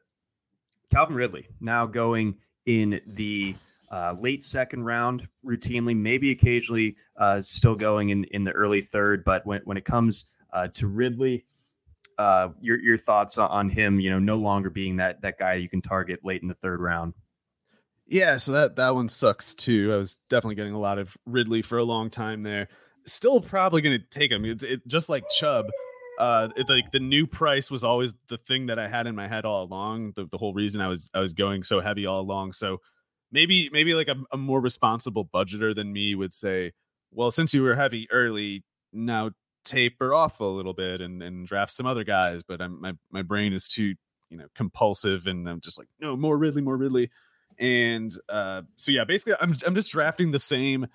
Calvin Ridley now going in the uh, late second round routinely, maybe occasionally uh, still going in, in the early third. But when, when it comes uh, to Ridley, uh, your your thoughts on him? You know, no longer being that that guy you can target late in the third round. Yeah, so that that one sucks too. I was definitely getting a lot of Ridley for a long time there. Still probably going to take him. It, it, just like Chubb. Uh, it, like the new price was always the thing that I had in my head all along. The, the whole reason I was I was going so heavy all along. So maybe maybe like a, a more responsible budgeter than me would say, well, since you were heavy early, now taper off a little bit and, and draft some other guys. But I'm, my my brain is too you know compulsive, and I'm just like, no, more Ridley, more Ridley. And uh, so yeah, basically, I'm I'm just drafting the same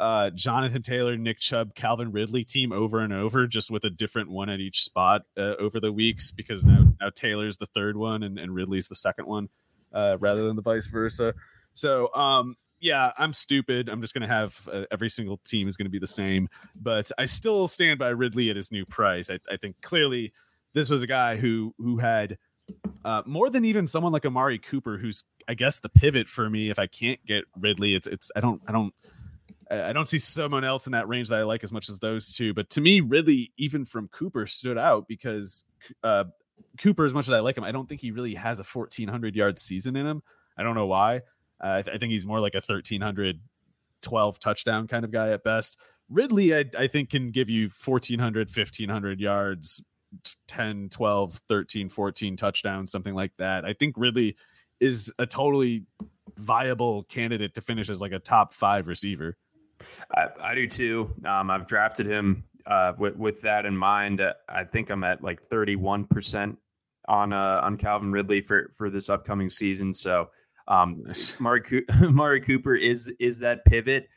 uh, Jonathan Taylor, Nick Chubb, Calvin Ridley team over and over, just with a different one at each spot uh, over the weeks because now now Taylor's the third one and, and Ridley's the second one, uh, rather than the vice versa. So um, yeah, I'm stupid. I'm just going to have uh, every single team is going to be the same. But I still stand by Ridley at his new price. I, I think clearly this was a guy who who had uh, more than even someone like Amari Cooper, who's I guess the pivot for me. If I can't get Ridley, it's it's I don't I don't I don't see someone else in that range that I like as much as those two. But to me, Ridley, even from Cooper, stood out because uh, Cooper, as much as I like him, I don't think he really has a 1400 yard season in him. I don't know why. Uh, I, th- I, think he's more like a 1300, 12 touchdown kind of guy at best. Ridley, I, I think, can give you 1400, 1500 yards, 10, 12, 13, 14 touchdowns, something like that. I think Ridley is a totally viable candidate to finish as like a top five receiver. I, I do too. Um, I've drafted him uh, with, with that in mind. Uh, I think I'm at like 31% on uh, on Calvin Ridley for for this upcoming season. So um, Mari, Mari Cooper is is that pivot,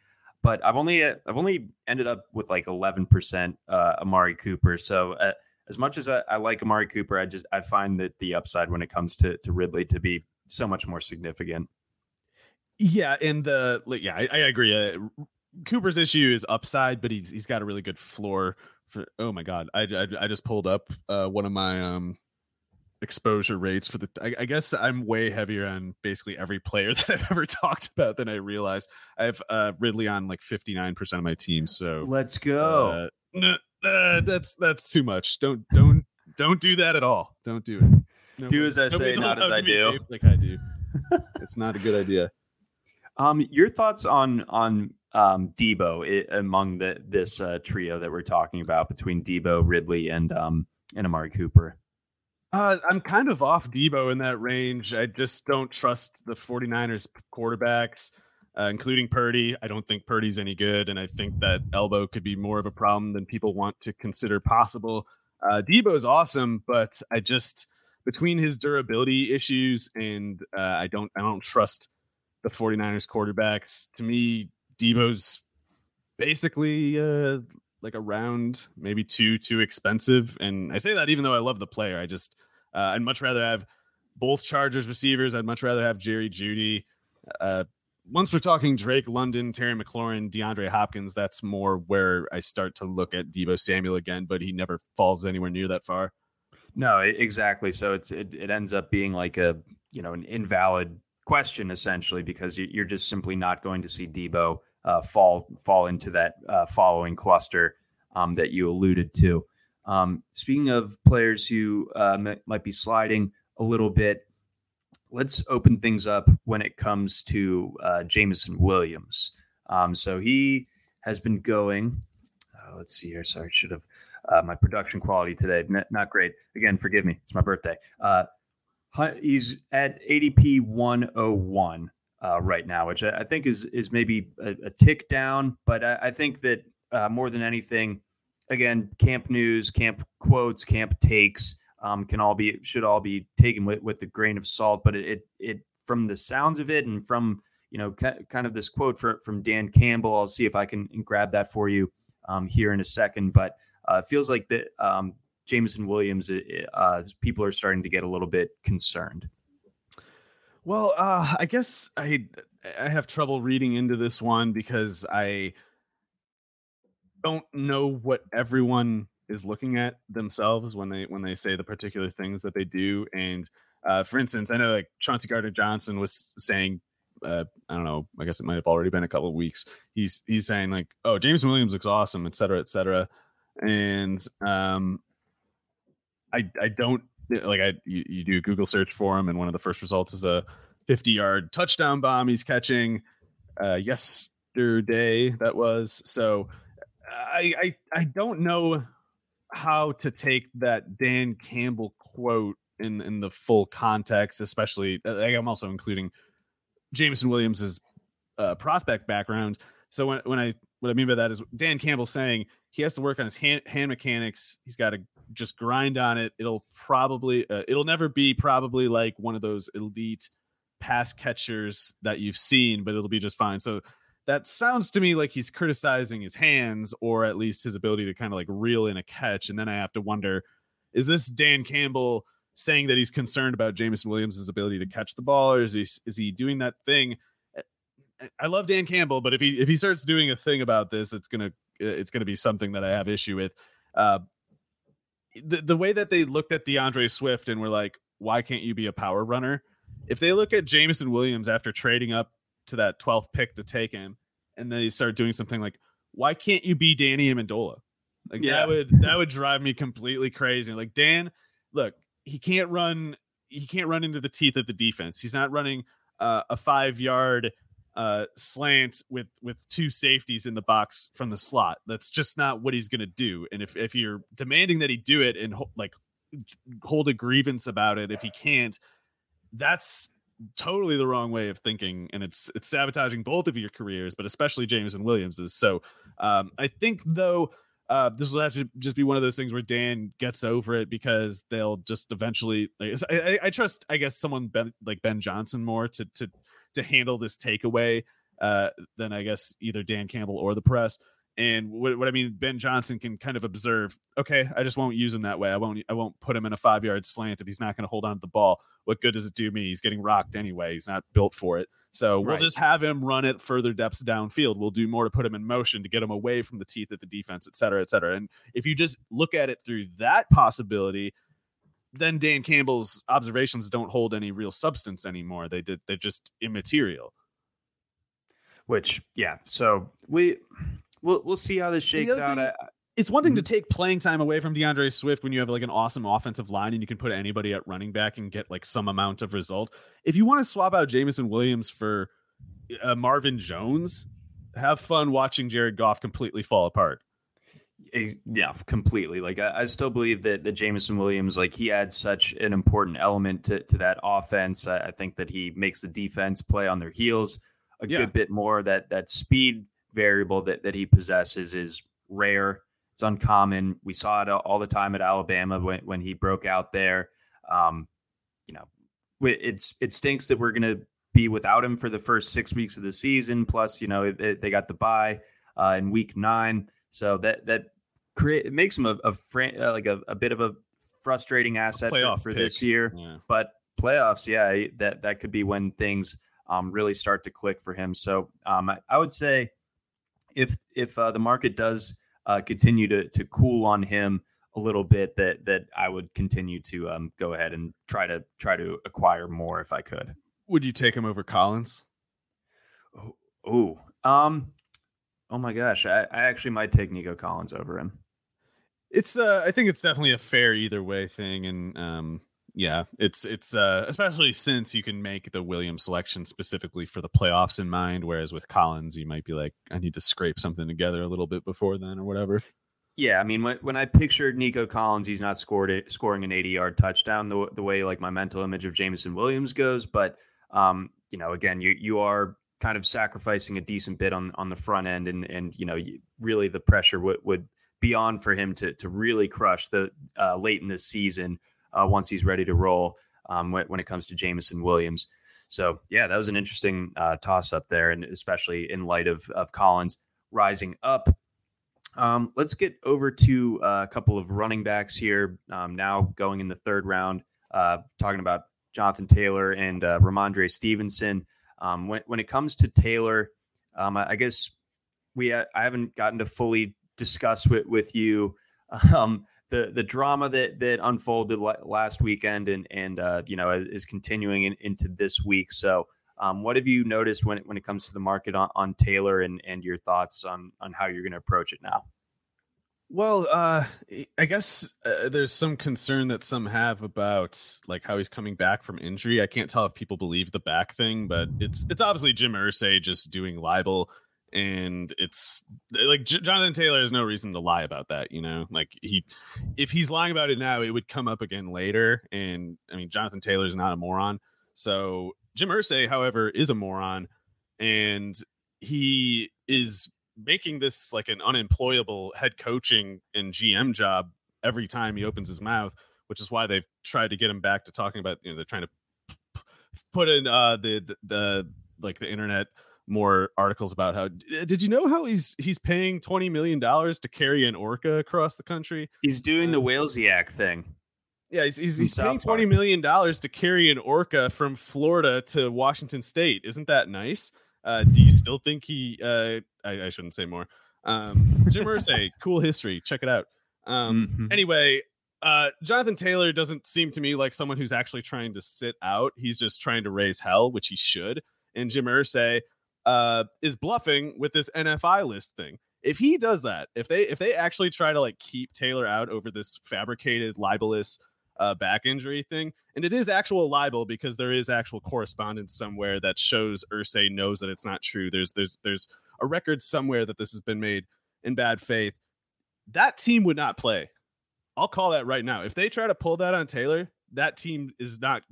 but I've only uh, I've only ended up with like 11% uh, Amari Cooper. So uh, as much as I, I, like Amari Cooper, I just I find that the upside when it comes to to Ridley to be so much more significant. Yeah, and the yeah, I, I agree. Uh, Cooper's issue is upside, but he's he's got a really good floor. For oh my god, I I, I just pulled up uh, one of my um exposure rates for the. I, I, guess I'm way heavier on basically every player that I've ever talked about than I realized. I have uh, Ridley on like 59 percent of my team. So let's go. Uh, uh, that's that's too much. Don't don't don't do that at all. Don't do it. No, do as I say, not as I do. Like I do. it's not a good idea. Um, your thoughts on on um, Deebo it, among the this uh, trio that we're talking about between Deebo, Ridley, and um, and Amari Cooper? Uh, I'm kind of off Deebo in that range. I just don't trust the 49ers quarterbacks, uh, including Purdy. I don't think Purdy's any good, and I think that elbow could be more of a problem than people want to consider possible. Uh, Deebo's awesome, but I just between his durability issues and uh, I don't I don't trust the 49ers quarterbacks. To me, Deebo's basically uh, like a round, maybe two too expensive. And I say that even though I love the player, I just uh, I'd much rather have both Chargers receivers. I'd much rather have Jerry Jeudy. Uh, once we're talking Drake London, Terry McLaurin, DeAndre Hopkins, that's more where I start to look at Deebo Samuel again, but he never falls anywhere near that far. No, exactly. So it's it, it ends up being like a you know an invalid question essentially because you're just simply not going to see Deebo uh, fall fall into that uh, following cluster um, that you alluded to. Um, speaking of players who uh, m- might be sliding a little bit, let's open things up when it comes to uh, Jameson Williams. Um, so he has been going. Uh, let's see here. Sorry, should have uh, my production quality today not, not, great. Again, forgive me. It's my birthday. he's at ADP 101 uh, right now, which I, I, think is is maybe a, a tick down. But I, I think that uh, more than anything, again, camp news, camp quotes, camp takes um, can all be should all be taken with, with a grain of salt. But it, it, it from the sounds of it and from you know kind of this quote for, from Dan Campbell, I'll see if I can grab that for you um, here in a second. But uh, it feels like that um, Jameson Williams, uh, people are starting to get a little bit concerned. Well, uh, I guess I I have trouble reading into this one because I don't know what everyone is looking at themselves when they when they say the particular things that they do. And uh, for instance, I know like Chauncey Gardner Johnson was saying, uh, I don't know, I guess it might have already been a couple of weeks. He's he's saying like, oh, James Williams looks awesome, et cetera, et cetera. And um, I I don't like I you, you do a Google search for him, and one of the first results is a 50 yard touchdown bomb he's catching uh, yesterday. That was so. I, I don't know how to take that Dan Campbell quote in in the full context, especially. I'm also including Jameson Williams's uh, prospect background. So when when I what I mean by that is Dan Campbell saying he has to work on his hand, hand mechanics. He's got to just grind on it. It'll probably uh, it'll never be probably like one of those elite pass catchers that you've seen, but it'll be just fine. So that sounds to me like he's criticizing his hands or at least his ability to kind of like reel in a catch. And then I have to wonder, is this Dan Campbell saying that he's concerned about Jameson Williams' ability to catch the ball, or is he is he doing that thing? Eh, eh, I love Dan Campbell, but if he if he starts doing a thing about this, it's gonna eh, it's gonna be something that I have issue with. Uh, the the way that they looked at DeAndre Swift and were like, why can't you be a power runner? If they look at Jameson Williams after trading up to that 12th pick to take him, and then they start doing something like, why can't you be Danny Amendola? Like yeah. that would that would drive me completely crazy. Like Dan, look, he can't run he can't run into the teeth of the defense. He's not running uh, a five yard uh, slant with with two safeties in the box from the slot. That's just not what he's going to do. And if if you're demanding that he do it and ho- like hold a grievance about it, if he can't, that's totally the wrong way of thinking and it's it's sabotaging both of your careers but especially Jameson Williams's so um I think though uh, this will have to just be one of those things where Dan gets over it because they'll just eventually. Like, I, I, trust, I guess, someone ben, like Ben Johnson more to to to handle this takeaway uh, than I guess either Dan Campbell or the press. And what, what I mean, Ben Johnson can kind of observe. Okay, I just won't use him that way. I won't. I won't put him in a five yard slant if he's not going to hold on to the ball. What good does it do me? He's getting rocked anyway. He's not built for it. So we'll just have him run it further depths downfield. We'll do more to put him in motion to get him away from the teeth of the defense, et cetera, et cetera. And if you just look at it through that possibility, then Dan Campbell's observations don't hold any real substance anymore. They did they're just immaterial. Which, yeah. So we we'll we'll see how this shakes out. Thing, it's one thing to mm-hmm. take playing time away from DeAndre Swift when you have like an awesome offensive line and you can put anybody at running back and get like some amount of result. If you want to swap out Jameson Williams for uh, Marvin Jones, have fun watching Jared Goff completely fall apart. Yeah, completely. Like I, I still believe that that Jameson Williams, like he adds such an important element to, to that offense. I, I think that he makes the defense play on their heels a yeah. good bit more. That that speed variable that, that he possesses is rare. It's uncommon. We saw it all the time at Alabama when, when he broke out there. Um, you know, it's it stinks that we're going to be without him for the first six weeks of the season. Plus, you know, they, they got the bye uh, in week nine, so that that create it makes him a, a fran- uh, like a, a, bit of a frustrating asset for, for this year. Yeah. But playoffs, yeah, that that could be when things um, really start to click for him. So um, I, I, would say if if uh, the market does uh, continue to to cool on him a little bit, that that I would continue to um, go ahead and try to try to acquire more if I could. Would you take him over Collins? Oh, oh, um, oh my gosh, I, I actually might take Nico Collins over him. It's uh, I think it's definitely a fair either way thing, and um, yeah, it's it's uh, especially since you can make the Williams selection specifically for the playoffs in mind, whereas with Collins, you might be like, I need to scrape something together a little bit before then or whatever. Yeah, I mean, when, when I pictured Nico Collins, he's not scored it, scoring an 80 yard touchdown the, the way like my mental image of Jameson Williams goes. But, um, you know, again, you, you are kind of sacrificing a decent bit on, on the front end. And, and you know, really the pressure would, would be on for him to, to really crush the uh, late in this season uh, once he's ready to roll um, when, when, it comes to Jameson Williams. So, yeah, that was an interesting uh, toss up there, and especially in light of, of Collins rising up. Um, let's get over to uh, a couple of running backs here. Um, now going in the third round, uh, talking about Jonathan Taylor and uh, Rhamondre Stevenson. Um, when, when it comes to Taylor, um, I, I, guess we I haven't gotten to fully discuss with, with you um, the the drama that that unfolded last weekend and and uh, you know is continuing in, into this week. So, um, what have you noticed when it, when it comes to the market on, on Taylor and and your thoughts on on how you're going to approach it now? Well, uh, I guess uh, there's some concern that some have about like how he's coming back from injury. I can't tell if people believe the back thing, but it's it's obviously Jim Irsay just doing libel and it's like J- Jonathan Taylor has no reason to lie about that, you know. Like he, if he's lying about it now, it would come up again later. And I mean, Jonathan Taylor is not a moron. So Jim Irsay, however, is a moron, and he is making this like an unemployable head coaching and GM job every time he opens his mouth, which is why they've tried to get him back to talking about. You know, they're trying to put in uh, the, the the like the internet more articles about how did you know how he's he's paying 20 million dollars to carry an orca across the country he's doing the whalesiac thing yeah he's, he's, he's paying 20 million dollars to carry an orca from florida to washington state isn't that nice Uh, do you still think he? Uh, I, I shouldn't say more. Um, Jim Irsay, cool history. Check it out. Um, mm-hmm. Anyway, uh, Jonathan Taylor doesn't seem to me like someone who's actually trying to sit out. He's just trying to raise hell, which he should. And Jim Irsay uh, is bluffing with this NFI list thing. If he does that, if they if they actually try to like keep Taylor out over this fabricated libelous uh, back injury thing, and it is actual libel because there is actual correspondence somewhere that shows Irsay knows that it's not true. There's there's there's a record somewhere that this has been made in bad faith. That team would not play. I'll call that right now. If they try to pull that on Taylor, that team is not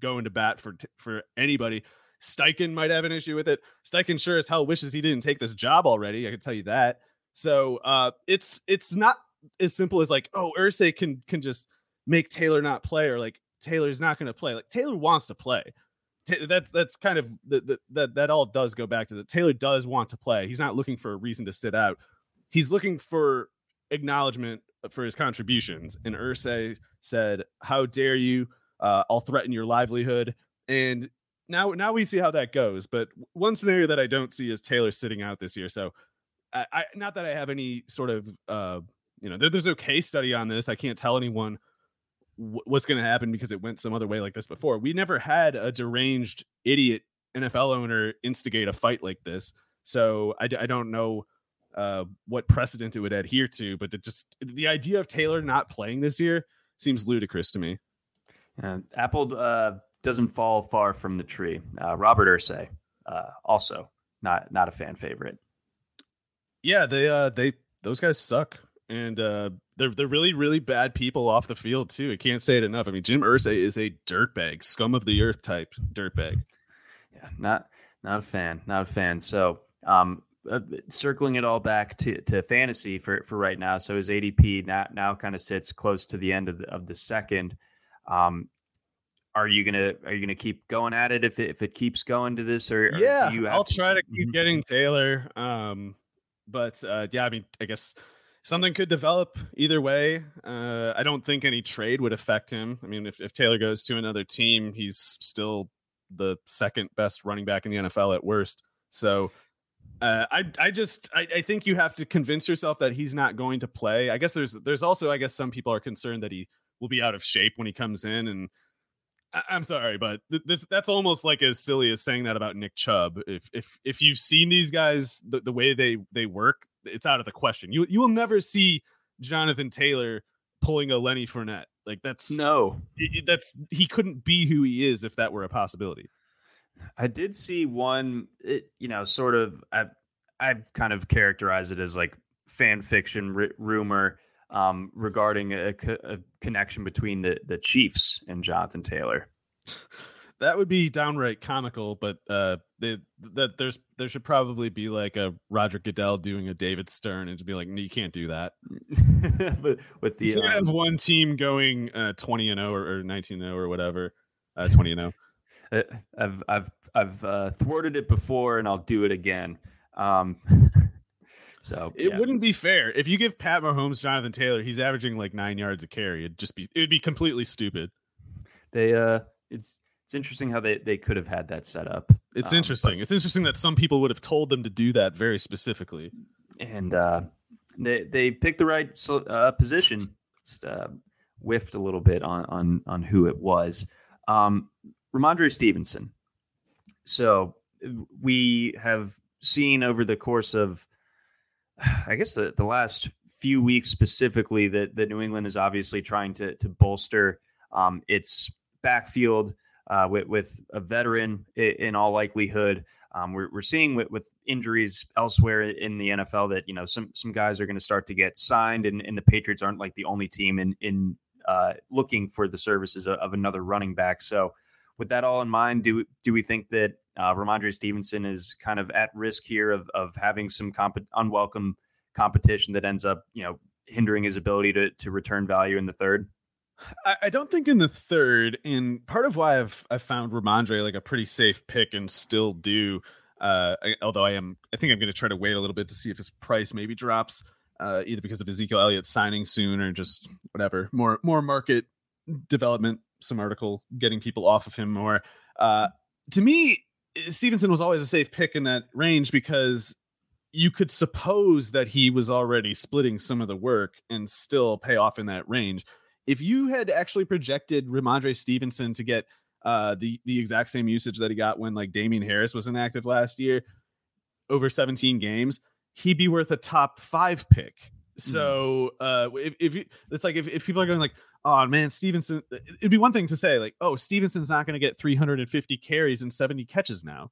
going to bat for for anybody. Steichen might have an issue with it. Steichen sure as hell wishes he didn't take this job already. I can tell you that. So uh, it's it's not as simple as like, oh, Irsay can can just make Taylor not play, or like Taylor's not going to play. Like Taylor wants to play. that's that's kind of the, that that all does go back to the Taylor does want to play. He's not looking for a reason to sit out. He's looking for acknowledgement for his contributions. And Irsay said, "How dare you? Uh, I'll threaten your livelihood." And now now we see how that goes. But one scenario that I don't see is Taylor sitting out this year. So I, I not that I have any sort of uh you know there, there's no case study on this. I can't tell anyone what's going to happen because it went some other way like this before. We never had a deranged idiot NFL owner instigate a fight like this. So I, I don't know uh, what precedent it would adhere to, but just the idea of Taylor not playing this year seems ludicrous to me. Yeah, Apple uh, doesn't fall far from the tree. Uh, Robert Irsay, uh, also not not a fan favorite. Yeah, they uh they those guys suck, and uh, they're they're really really bad people off the field too. I can't say it enough. I mean, Jim Irsay is a dirtbag, scum of the earth type dirtbag. Yeah, not not a fan, not a fan. So, um, uh, circling it all back to, to fantasy for, for right now. So his ADP now, now kind of sits close to the end of the, of the second. Um, are you gonna are you gonna keep going at it if it, if it keeps going to this or, yeah or I'll try to keep mm-hmm. getting Taylor um but uh yeah I mean I guess something could develop either way uh I don't think any trade would affect him I mean if, if Taylor goes to another team he's still the second best running back in the NFL at worst so uh, I I just I, I think you have to convince yourself that he's not going to play. I guess there's there's also I guess some people are concerned that he will be out of shape when he comes in and I'm sorry, but th- this that's almost like as silly as saying that about Nick Chubb. If if if you've seen these guys the, the way they they work, it's out of the question. You you will never see Jonathan Taylor pulling a Lenny Fournette. Like that's no, that's he couldn't be who he is if that were a possibility. I did see one, it, you know, sort of. I I've kind of characterized it as like fan fiction r- rumor um, regarding a, a, connection between the the Chiefs and Jonathan Taylor. That would be downright comical, but uh, they, that there's there should probably be like a Roger Goodell doing a David Stern and to be like, no, you can't do that. but with the you um, have one team going uh, twenty and zero oh or, or nineteen zero oh or whatever, uh, twenty and zero. Uh, I've I've I've uh, thwarted it before, and I'll do it again. Um, so it yeah. wouldn't be fair if you give Pat Mahomes Jonathan Taylor. He's averaging like nine yards a carry. It'd just be it would be completely stupid. They uh, it's it's interesting how they they could have had that set up. It's um, interesting. But, it's interesting that some people would have told them to do that very specifically, and uh, they they picked the right uh, position. Just uh, whiffed a little bit on on on who it was. Um, Rhamondre Stevenson. So we have seen over the course of, I guess, the, the last few weeks specifically that, that New England is obviously trying to, to bolster um, its backfield uh, with, with a veteran in all likelihood. Um, we're, we're seeing with, with injuries elsewhere in the NFL that you know some some guys are going to start to get signed, and, and the Patriots aren't like the only team in in uh, looking for the services of, of another running back. So with that all in mind, do do we think that uh, Rhamondre Stevenson is kind of at risk here of of having some comp- unwelcome competition that ends up, you know, hindering his ability to to return value in the third? I, I don't think in the third, and part of why I've I found Rhamondre like a pretty safe pick and still do. Uh, I, although I am, I think I'm going to try to wait a little bit to see if his price maybe drops, uh, either because of Ezekiel Elliott signing soon or just whatever more more market development some article getting people off of him more. Uh, to me, Stevenson was always a safe pick in that range because you could suppose that he was already splitting some of the work and still pay off in that range. If you had actually projected Rhamondre Stevenson to get uh, the the exact same usage that he got when like Damien Harris was inactive last year, over 17 games, he'd be worth a top five pick. Hmm. So uh, if, if you, it's like if, if people are going like, oh man, Stevenson, it'd be one thing to say like, oh, Stevenson's not going to get 350 carries and 70 catches now.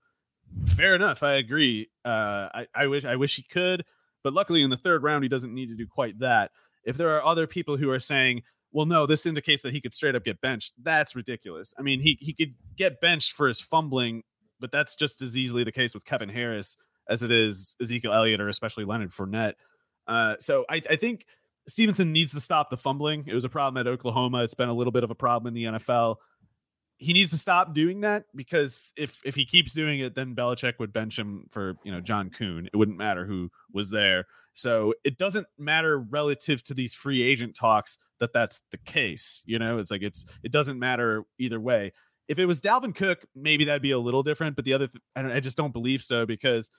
Fair enough, I agree. Uh, I, I wish I wish he could, but luckily in the third round he doesn't need to do quite that. If there are other people who are saying, well, no, this indicates that he could straight up get benched, that's ridiculous. I mean, he he could get benched for his fumbling, but that's just as easily the case with Kevin Harris as it is Ezekiel Elliott or especially Leonard Fournette. Uh, so I, I think Stevenson needs to stop the fumbling. It was a problem at Oklahoma. It's been a little bit of a problem in the NFL. He needs to stop doing that because if if he keeps doing it, then Belichick would bench him for you know John Kuhn. It wouldn't matter who was there. So it doesn't matter relative to these free agent talks that that's the case. You know, it's like it's it doesn't matter either way. If it was Dalvin Cook, maybe that'd be a little different. But the other, th- I, I just don't believe so because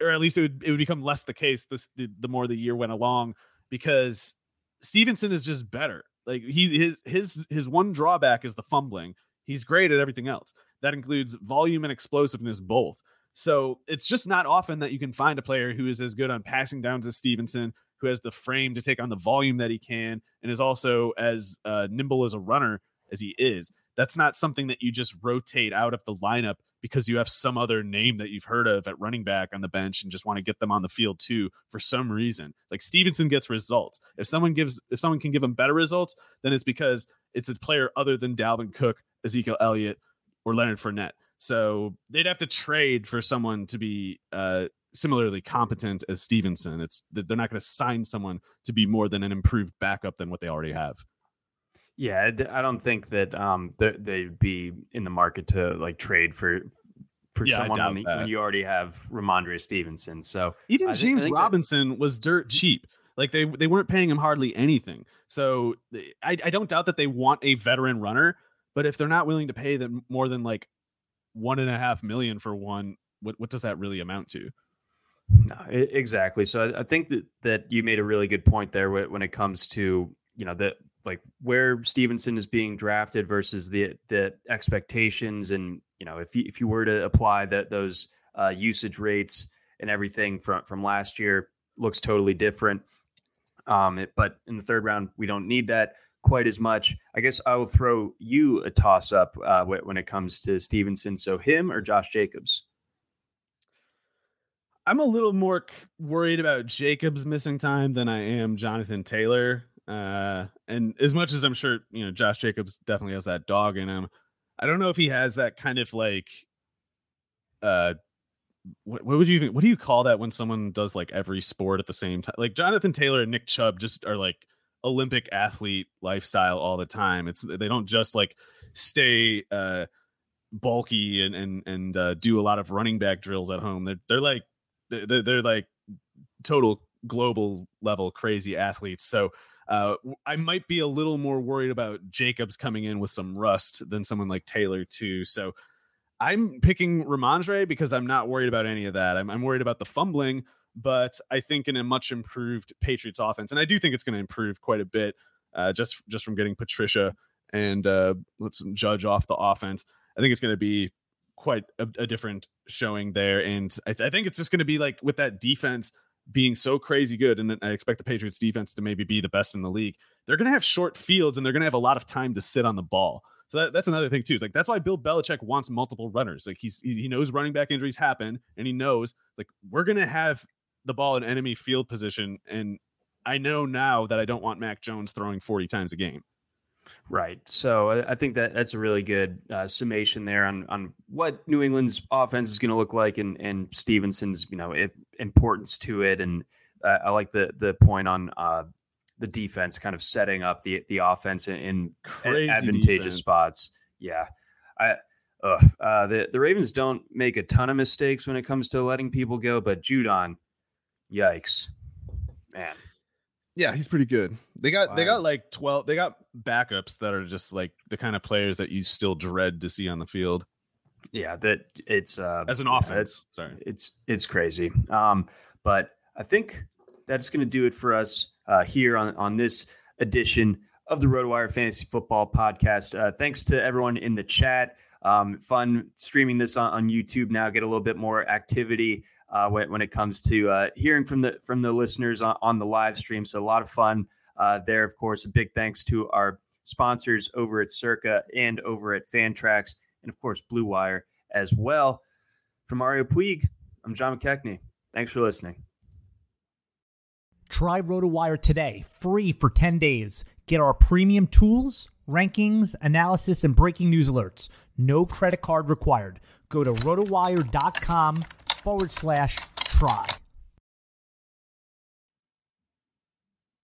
or at least it would it would become less the case this the, the more the year went along because Stevenson is just better. Like he his his his one drawback is the fumbling. He's great at everything else. That includes volume and explosiveness both. So it's just not often that you can find a player who is as good on passing down to Stevenson, who has the frame to take on the volume that he can, and is also as uh, nimble as a runner as he is. That's not something that you just rotate out of the lineup because you have some other name that you've heard of at running back on the bench and just want to get them on the field too for some reason. Like Stevenson gets results. If someone gives if someone can give him better results, then it's because it's a player other than Dalvin Cook, Ezekiel Elliott, or Leonard Fournette. So they'd have to trade for someone to be uh, similarly competent as Stevenson. It's they're not going to sign someone to be more than an improved backup than what they already have. Yeah, I don't think that um they'd be in the market to like trade for for yeah, someone when, when, you already have Rhamondre Stevenson. So even I James think, Robinson that, was dirt cheap. Like they they weren't paying him hardly anything. So I, I don't doubt that they want a veteran runner, but if they're not willing to pay them more than like one and a half million for one, what what does that really amount to? No, exactly. So I, I think that that you made a really good point there when it comes to you know the like where Stevenson is being drafted versus the the expectations and you know if you, if you were to apply that those uh, usage rates and everything from from last year looks totally different. Um, it, but in the third round, we don't need that quite as much. I guess I will throw you a toss up uh, when it comes to Stevenson. So him or Josh Jacobs? I'm a little more worried about Jacobs missing time than I am Jonathan Taylor. Uh, and as much as I'm sure, you know, Josh Jacobs definitely has that dog in him, I don't know if he has that kind of like, uh, what, what would you even, what do you call that when someone does like every sport at the same time? Like Jonathan Taylor and Nick Chubb just are like Olympic athlete lifestyle all the time. It's, they don't just like stay, uh, bulky and, and, and, uh, do a lot of running back drills at home. They're, they're like, they're, they're like total global level crazy athletes. So, uh, I might be a little more worried about Jacobs coming in with some rust than someone like Taylor too. So I'm picking Rhamondre because I'm not worried about any of that. I'm, I'm worried about the fumbling, but I think in a much improved Patriots offense, and I do think it's going to improve quite a bit, uh, just just from getting Patricia and uh, let's judge off the offense. I think it's going to be quite a, a, different showing there, and I, th- I think it's just going to be like with that defense being so crazy good, and I expect the Patriots defense to maybe be the best in the league. They're going to have short fields, and they're going to have a lot of time to sit on the ball. So that, that's another thing too. It's like that's why Bill Belichick wants multiple runners. Like he's he knows running back injuries happen, and he knows like we're going to have the ball in enemy field position, and I know now that I don't want Mac Jones throwing forty times a game. Right. So I think that that's a really good uh, summation there on on what New England's offense is going to look like, and and Stevenson's you know it, importance to it. And uh, I like the the point on uh, the defense kind of setting up the the offense in, in advantageous defense. spots. Yeah. I. Uh, the the Ravens don't make a ton of mistakes when it comes to letting people go, but Judon, yikes, man. Yeah, he's pretty good. They got wow. they got like 12 they got backups that are just like the kind of players that you still dread to see on the field. Yeah, that it's uh, as an offense. Sorry, it's it's crazy. Um, but I think that's going to do it for us uh, here on on this edition of the RotoWire Fantasy Football Podcast. Uh, thanks to everyone in the chat. Um, fun streaming this on, on, YouTube now. Get a little bit more activity uh, when, when, it comes to uh, hearing from the from the listeners on, on, the live stream. So a lot of fun uh, there. Of course, a big thanks to our sponsors over at Circa and over at Fantrax, and of course Blue Wire as well. From Mario Puig, I'm John McKechnie. Thanks for listening. Try RotoWire today, free for 10 days. Get our premium tools, rankings, analysis, and breaking news alerts. No credit card required. Go to rotowire.com forward slash try.